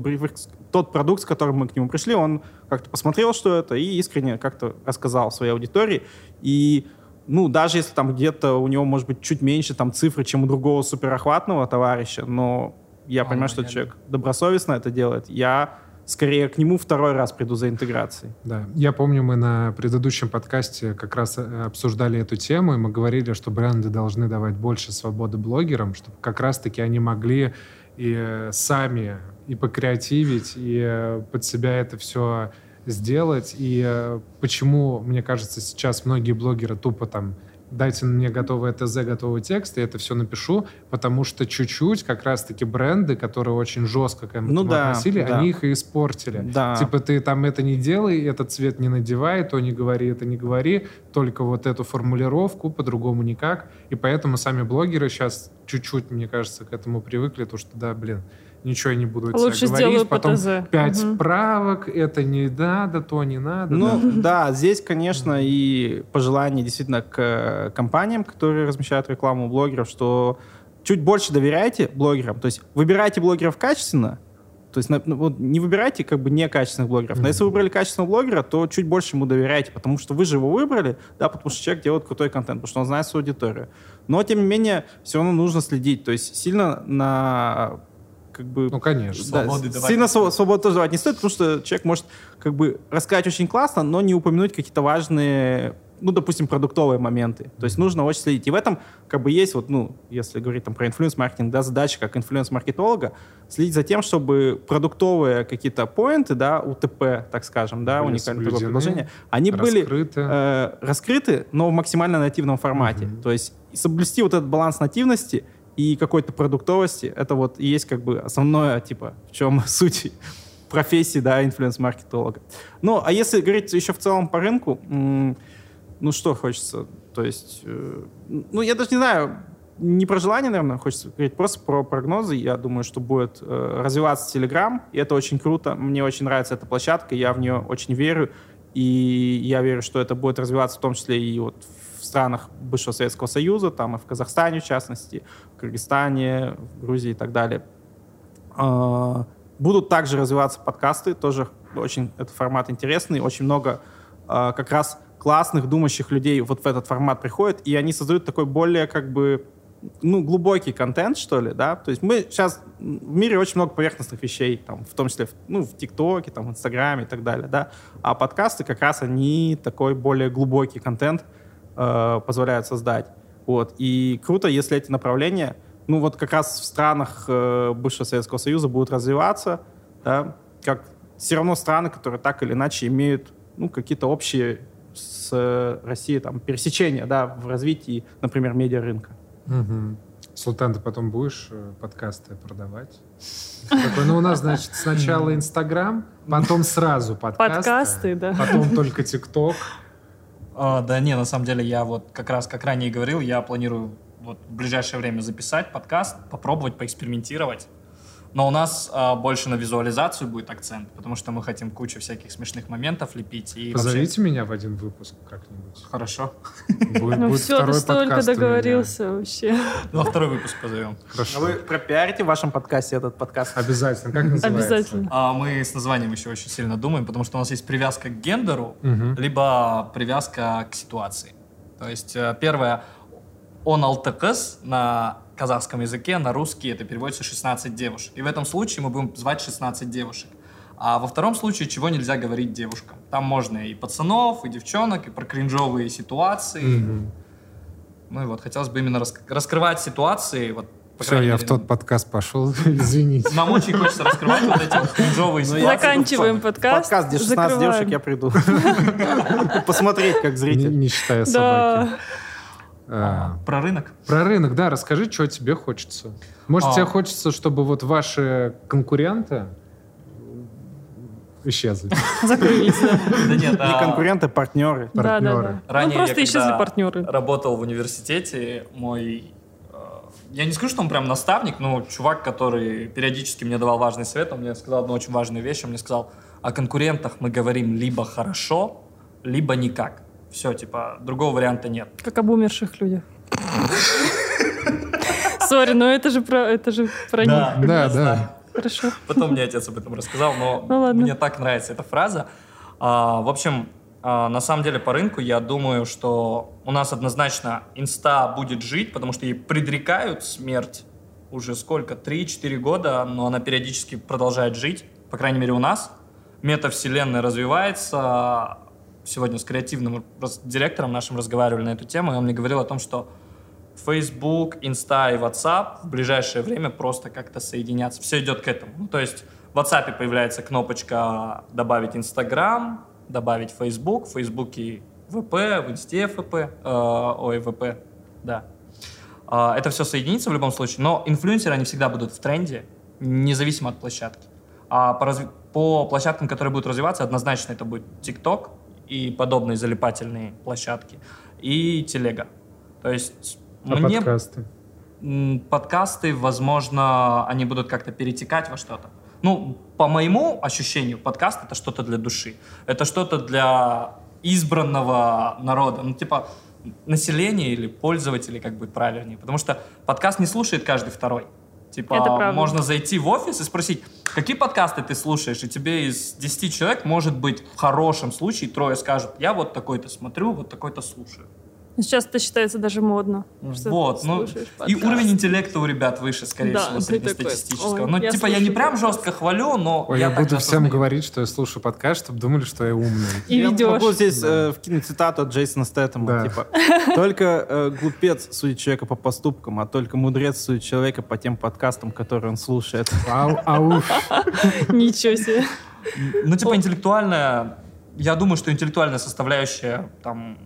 тот продукт, с которым мы к нему пришли, он как-то посмотрел, что это, и искренне как-то рассказал своей аудитории. И ну, даже если там где-то у него, может быть, чуть меньше там цифры, чем у другого суперохватного товарища, но я Он понимаю, что человек добросовестно это делает, я скорее к нему второй раз приду за интеграцией. Да, я помню, мы на предыдущем подкасте как раз э, обсуждали эту тему, и мы говорили, что бренды должны давать больше свободы блогерам, чтобы как раз-таки они могли и э, сами и покреативить, и э, под себя это все сделать. И почему, мне кажется, сейчас многие блогеры тупо там дайте мне готовое ТЗ, готовый текст, я это все напишу, потому что чуть-чуть как раз-таки бренды, которые очень жестко к этому ну, да, относили, да. они их и испортили. Да. Типа ты там это не делай, этот цвет не надевай, то не говори, это не говори, только вот эту формулировку, по-другому никак. И поэтому сами блогеры сейчас чуть-чуть, мне кажется, к этому привыкли, то что, да, блин, ничего я не буду от Лучше себя говорить. Потом ПТЗ. пять Мгм. правок, это не надо, то не надо. Ну да. да, здесь, конечно, и пожелание действительно к э, компаниям, которые размещают рекламу у блогеров, что чуть больше доверяйте блогерам, то есть выбирайте блогеров качественно, то есть ну, вот не выбирайте как бы некачественных блогеров. Но если вы выбрали качественного блогера, то чуть больше ему доверяйте, потому что вы же его выбрали, да, потому что человек делает крутой контент, потому что он знает свою аудиторию. Но, тем не менее, все равно нужно следить. То есть сильно на как бы Ну, конечно. да, Свободы давать сильно св- свободу тоже давать не стоит, потому что человек может как бы рассказать очень классно, но не упомянуть какие-то важные, ну, допустим, продуктовые моменты. То есть нужно очень следить. И в этом как бы есть вот, ну, если говорить там про influence-маркетинг, да, задача как influence-маркетолога следить за тем, чтобы продуктовые какие-то поинты, да, УТП, так скажем, да, Были уникальное торговое соблюдены, предложение, они были раскрыты. э, раскрыты, но в максимально нативном формате. Мгм. То есть соблюсти вот этот баланс нативности и какой-то продуктовости, это вот и есть как бы основное, типа, в чем суть профессии, да, инфлюенс-маркетолога. Ну, а если говорить еще в целом по рынку, ну, что хочется, то есть, э, ну, я даже не знаю, не про желание, наверное, хочется говорить, просто про прогнозы. Я думаю, что будет э, развиваться Telegram, и это очень круто. Мне очень нравится эта площадка, я в нее очень верю, и я верю, что это будет развиваться в том числе и вот странах бывшего Советского Союза, там и в Казахстане, в частности, в Кыргызстане, в Грузии и так далее. А, Будут также развиваться подкасты, тоже очень этот формат интересный, очень много а, как раз классных, думающих людей вот в этот формат приходит, и они создают такой более как бы ну, глубокий контент, что ли, да, то есть мы сейчас в мире очень много поверхностных вещей, там, в том числе, ну, в ТикТоке, там, в Инстаграме и так далее, да, а подкасты как раз они такой более глубокий контент э, позволяют создать, вот, и круто, если эти направления, ну, вот как раз в странах э, бывшего Советского Союза будут развиваться, да, как все равно страны, которые так или иначе имеют, ну, какие-то общие с э, Россией, там, пересечения, да, в развитии, например, медиарынка. Мгм. Султан, ты потом будешь э, подкасты продавать? Такой, ну, у нас, значит, сначала Инстаграм, потом сразу подкасты. Подкасты, да. Потом только ТикТок. А, да не, на самом деле я вот как раз, как ранее говорил, я планирую вот в ближайшее время записать подкаст, попробовать, поэкспериментировать. Но у нас а, больше на визуализацию будет акцент, потому что мы хотим кучу всяких смешных моментов лепить. И вообще- Позовите меня в один выпуск как-нибудь. Хорошо. Будет, Ну будет все, ты второй столько договорился вообще. Ну, а второй выпуск позовем. Хорошо. А вы пропиарите в вашем подкасте этот подкаст? Обязательно. Как называется? Обязательно. А мы с названием еще очень сильно думаем, потому что у нас есть привязка к гендеру, Мгм. либо привязка к ситуации. То есть э, первое, он алтекс на казахском языке, на русский это переводится 16 девушек. И в этом случае мы будем звать 16 девушек. А во втором случае чего нельзя говорить девушкам? Там можно и пацанов, и девчонок, и про кринжовые ситуации. Мгм. Ну и вот хотелось бы именно рас- раскрывать ситуации. Вот, по Все, я мере, в тот подкаст пошел. Извините. Нам очень хочется раскрывать вот эти вот кринжовые Ну, ситуации. Заканчиваем подкаст. Подкаст, где 16 закрываем. девушек, я приду. Посмотреть, как Не, зритель. не считая собаки. А, Про рынок. Про рынок, да, расскажи, что тебе хочется. Может, А. тебе хочется, чтобы вот ваши конкуренты исчезли? Закрылись, да. Да нет, Не а, конкуренты, партнеры. Да, да, Партнеры. да. Ну, Ранее просто исчезли партнеры. работал в университете, мой... э, Я не скажу, что он прям наставник, но чувак, который периодически мне давал важный совет, он мне сказал одну очень важную вещь, он мне сказал, о конкурентах мы говорим либо хорошо, либо никак. Все, типа, другого варианта нет. Как об умерших людях. Сори, но это же про, это же про них. Да, да. знаю. Хорошо. Потом мне отец об этом рассказал, но Ну ладно. мне так нравится эта фраза. А, в общем, а, на самом деле по рынку я думаю, что у нас однозначно инста будет жить, потому что ей предрекают смерть уже сколько? 3-4 года, но она периодически продолжает жить, по крайней мере у нас. метавселенная развивается. Сегодня с креативным директором нашим разговаривали на эту тему, и он мне говорил о том, что Facebook, Insta и WhatsApp в ближайшее время просто как-то соединятся. Все идет к этому. Ну, то есть в WhatsApp появляется кнопочка «Добавить Instagram», «Добавить Facebook», в Facebook и ВП, в Инсте ФП, э, ой, ВП, да. А, это все соединится в любом случае, но инфлюенсеры, они всегда будут в тренде, независимо от площадки. А по, разви- по площадкам, которые будут развиваться, однозначно это будет TikTok и подобные залипательные площадки, и телега. То есть А мне подкасты? подкасты, возможно, они будут как-то перетекать во что-то. Ну, по моему ощущению, подкаст это что-то для души. Это что-то для избранного народа. Ну, типа, населения или пользователей, как будет правильнее. Потому что подкаст не слушает каждый второй. Типа, можно зайти в офис и спросить, какие подкасты ты слушаешь, и тебе из 10 человек, может быть, в хорошем случае трое скажут, я вот такой-то смотрю, вот такой-то слушаю. Сейчас это считается даже модно. Вот, ну, и уровень интеллекта у ребят выше, скорее Да, всего, среднестатистического. такой, ну, «Ой, я типа, я не прям подкаст». жестко хвалю, но Ой, я, я буду всем осознаю. говорить, что я слушаю подкаст, чтобы думали, что я умный. И Я ведешь. могу здесь э, вкинуть цитату от Джейсона Стэттема. Да. Типа, только э, глупец судит человека по поступкам, а только мудрец судит человека по тем подкастам, которые он слушает. Ау, ауф. Ничего себе. Ну, типа, интеллектуальная... Я думаю, что интеллектуальная составляющая там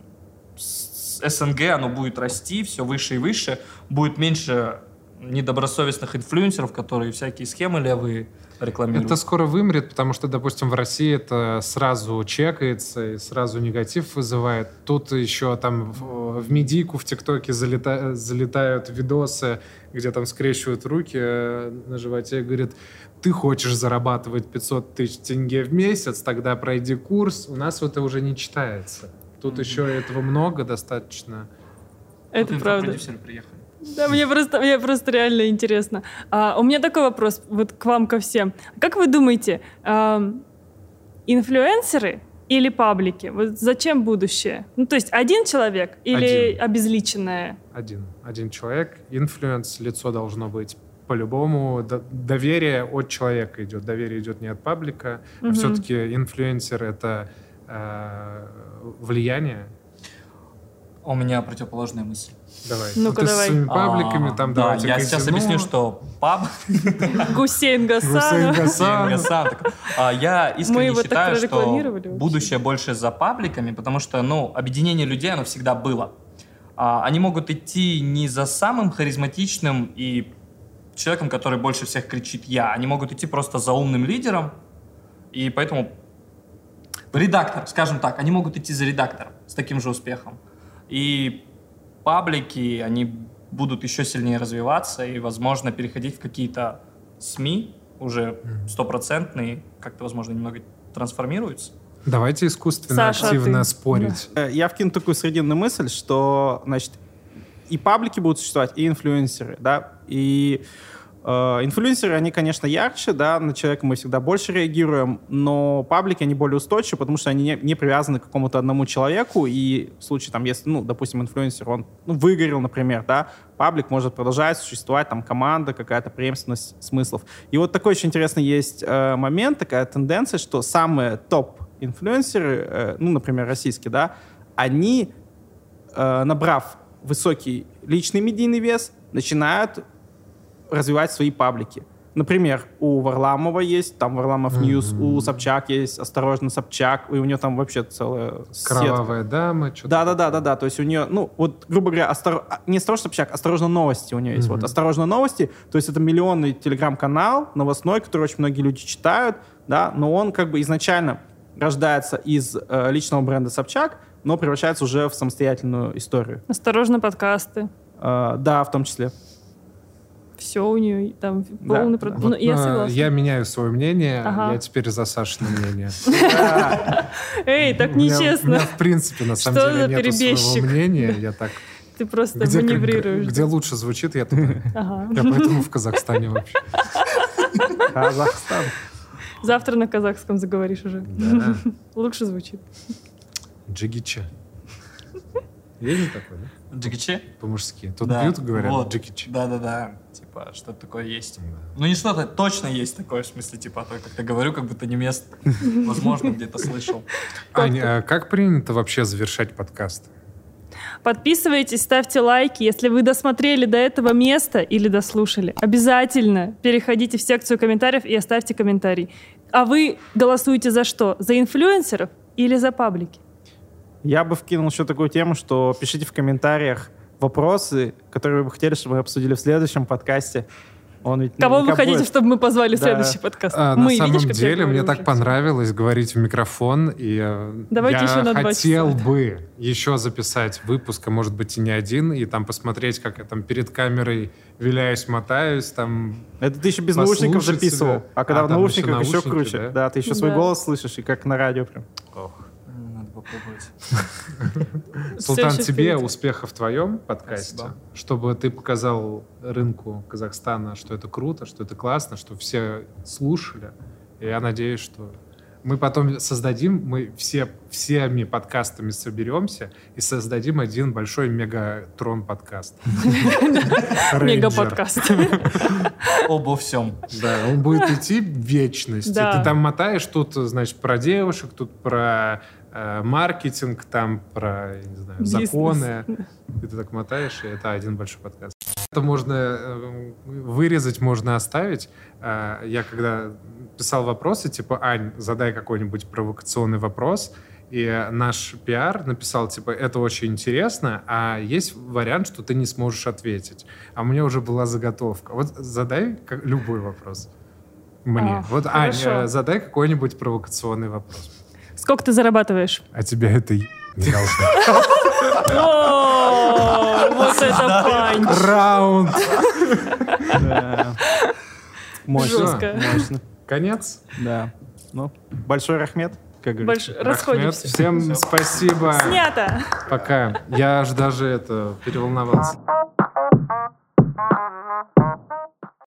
СНГ, оно будет расти все выше и выше. Будет меньше недобросовестных инфлюенсеров, которые всякие схемы левые рекламируют. Это скоро вымрет, потому что, допустим, в России это сразу чекается и сразу негатив вызывает. Тут еще там в, в медийку в ТикТоке залета- залетают видосы, где там скрещивают руки э, на животе и говорят, ты хочешь зарабатывать 500 тысяч тенге в месяц, тогда пройди курс. У нас это уже не читается. Тут еще этого много достаточно. Это Вот правда. Да, мне просто, мне просто реально интересно. А, у меня такой вопрос вот к вам, ко всем. Как вы думаете, ам, инфлюенсеры или паблики? Вот за чем будущее? Ну, то есть один человек или Один. обезличенное? Один. Один человек. Influence, лицо должно быть по-любому. Д- доверие от человека идет. Доверие идет не от паблика. А Мгм. все-таки инфлюенсер — это э, влияние. У меня противоположная мысль. Давай. Ну-ка, ты давай. с своими пабликами, А, там да, давайте я сейчас объясню, что паб Гусейн Гусейн. Гасан. Гасан такой. А, Я Мы искренне его так считаю, что будущее больше за пабликами, потому что, ну, объединение людей, оно всегда было. А, Они могут идти не за самым харизматичным и человеком, который больше всех кричит «я». Они могут идти просто за умным лидером, и поэтому редактор, скажем так, они могут идти за редактором с таким же успехом. И паблики, они будут еще сильнее развиваться и, возможно, переходить в какие-то СМИ уже стопроцентные, как-то, возможно, немного трансформируются. Давайте искусственно Саша, активно ты? спорить. Э, Я вкину такую срединную мысль, что, значит, и паблики будут существовать, и инфлюенсеры, да, и инфлюенсеры, они, конечно, ярче, да, на человека мы всегда больше реагируем, но паблики, они более устойчивы, потому что они не, не привязаны к какому-то одному человеку, и в случае, там, если, ну, допустим, инфлюенсер, он, ну, выгорел, например, да, паблик может продолжать существовать, там, команда, какая-то преемственность смыслов. И вот такой очень интересный есть э, момент, такая тенденция, что самые топ-инфлюенсеры, э, ну, например, российские, да, они, э, набрав высокий личный медийный вес, начинают развивать свои паблики. Например, у Варламова есть, там Варламов News, у Собчак есть «Осторожно, Собчак», и у нее там вообще целая сетка. Кровавая дама, что-то. Да, да, да, да, да. То есть у нее, ну, вот, грубо говоря, остор... а, не осторожно Собчак, осторожно новости у нее есть. Мгм. Вот осторожно новости. То есть это миллионный телеграм-канал новостной, который очень многие люди читают, да, но он как бы изначально рождается из э, личного бренда Собчак, но превращается уже в самостоятельную историю. Осторожно, подкасты. Э, да, в том числе. Все у нее там полный... да. прод- Вот, Ну, я э, согласна. я меняю свое мнение, Ага. я теперь за Сашино мнение. Эй, так нечестно. меня, в принципе, на самом деле, за нету своего мнения. Я так... Ты просто Где, маневрируешь. где лучше звучит, я туда. Ага. Я поэтому в Казахстане вообще. Казахстан. Завтра на казахском заговоришь уже. Да. Лучше звучит. Джигича. Есть же такое, да? Джеки Чи? По-мужски. Тут Да, бьют, говорят, вот. Джеки Чи. Да-да-да. Типа, что-то такое есть. Да. Ну, не что-то, точно есть такое, в смысле, типа, а то я как-то говорю, как будто не место. Возможно, где-то слышал. Ань, а как принято вообще завершать подкаст? Подписывайтесь, ставьте лайки. Если вы досмотрели до этого места или дослушали, обязательно переходите в секцию комментариев и оставьте комментарий. А вы голосуете за что? За инфлюенсеров или за паблики? Я бы вкинул еще такую тему, что пишите в комментариях вопросы, которые вы бы хотели, чтобы мы обсудили в следующем подкасте. Он ведь Кого вы хотите, будет. чтобы мы позвали в Да. следующий подкаст? А, мы, на самом видишь, деле, мне говорю так уже. понравилось говорить в микрофон, и э, Давайте я еще на хотел часа. бы еще записать выпуск, а может быть и не один, и там посмотреть, как я там перед камерой виляюсь, мотаюсь, там... Это ты еще без наушников записывал. себя. А когда А, в наушниках еще еще, наушники, круче. да? Да? ты еще свой Да. голос слышишь, и как на радио прям. Надо попробовать. Султан, тебе успехов в твоем подкасте, чтобы ты показал рынку Казахстана, что это круто, что это классно, что все слушали. И я надеюсь, что мы потом создадим, мы все, всеми подкастами соберемся и создадим один большой мегатрон подкаст. Рейнджер. Мега-подкаст. Обо всем. Да, он будет идти в вечность. Ты там мотаешь тут, значит, про девушек, тут про маркетинг, там про, я не знаю, Бизнес. законы. И ты так мотаешь, и это один большой подкаст. Это можно э, вырезать, можно оставить. Э, Я когда писал вопросы, типа, Ань, задай какой-нибудь провокационный вопрос, и наш пиар написал, типа, это очень интересно, а есть вариант, что ты не сможешь ответить. А у меня уже была заготовка. Вот задай любой вопрос мне. А, вот, Ань, хорошо. э, задай какой-нибудь провокационный вопрос. Сколько ты зарабатываешь? А тебя это не должно. О, Вот это панч. Раунд! Мощно. Жестко. Мощно. Конец. Да. Ну, большой рахмет, как говорится. Больш- Рахмет, Расходимся. Всем спасибо. Снято. Пока. Я аж даже это переволновался.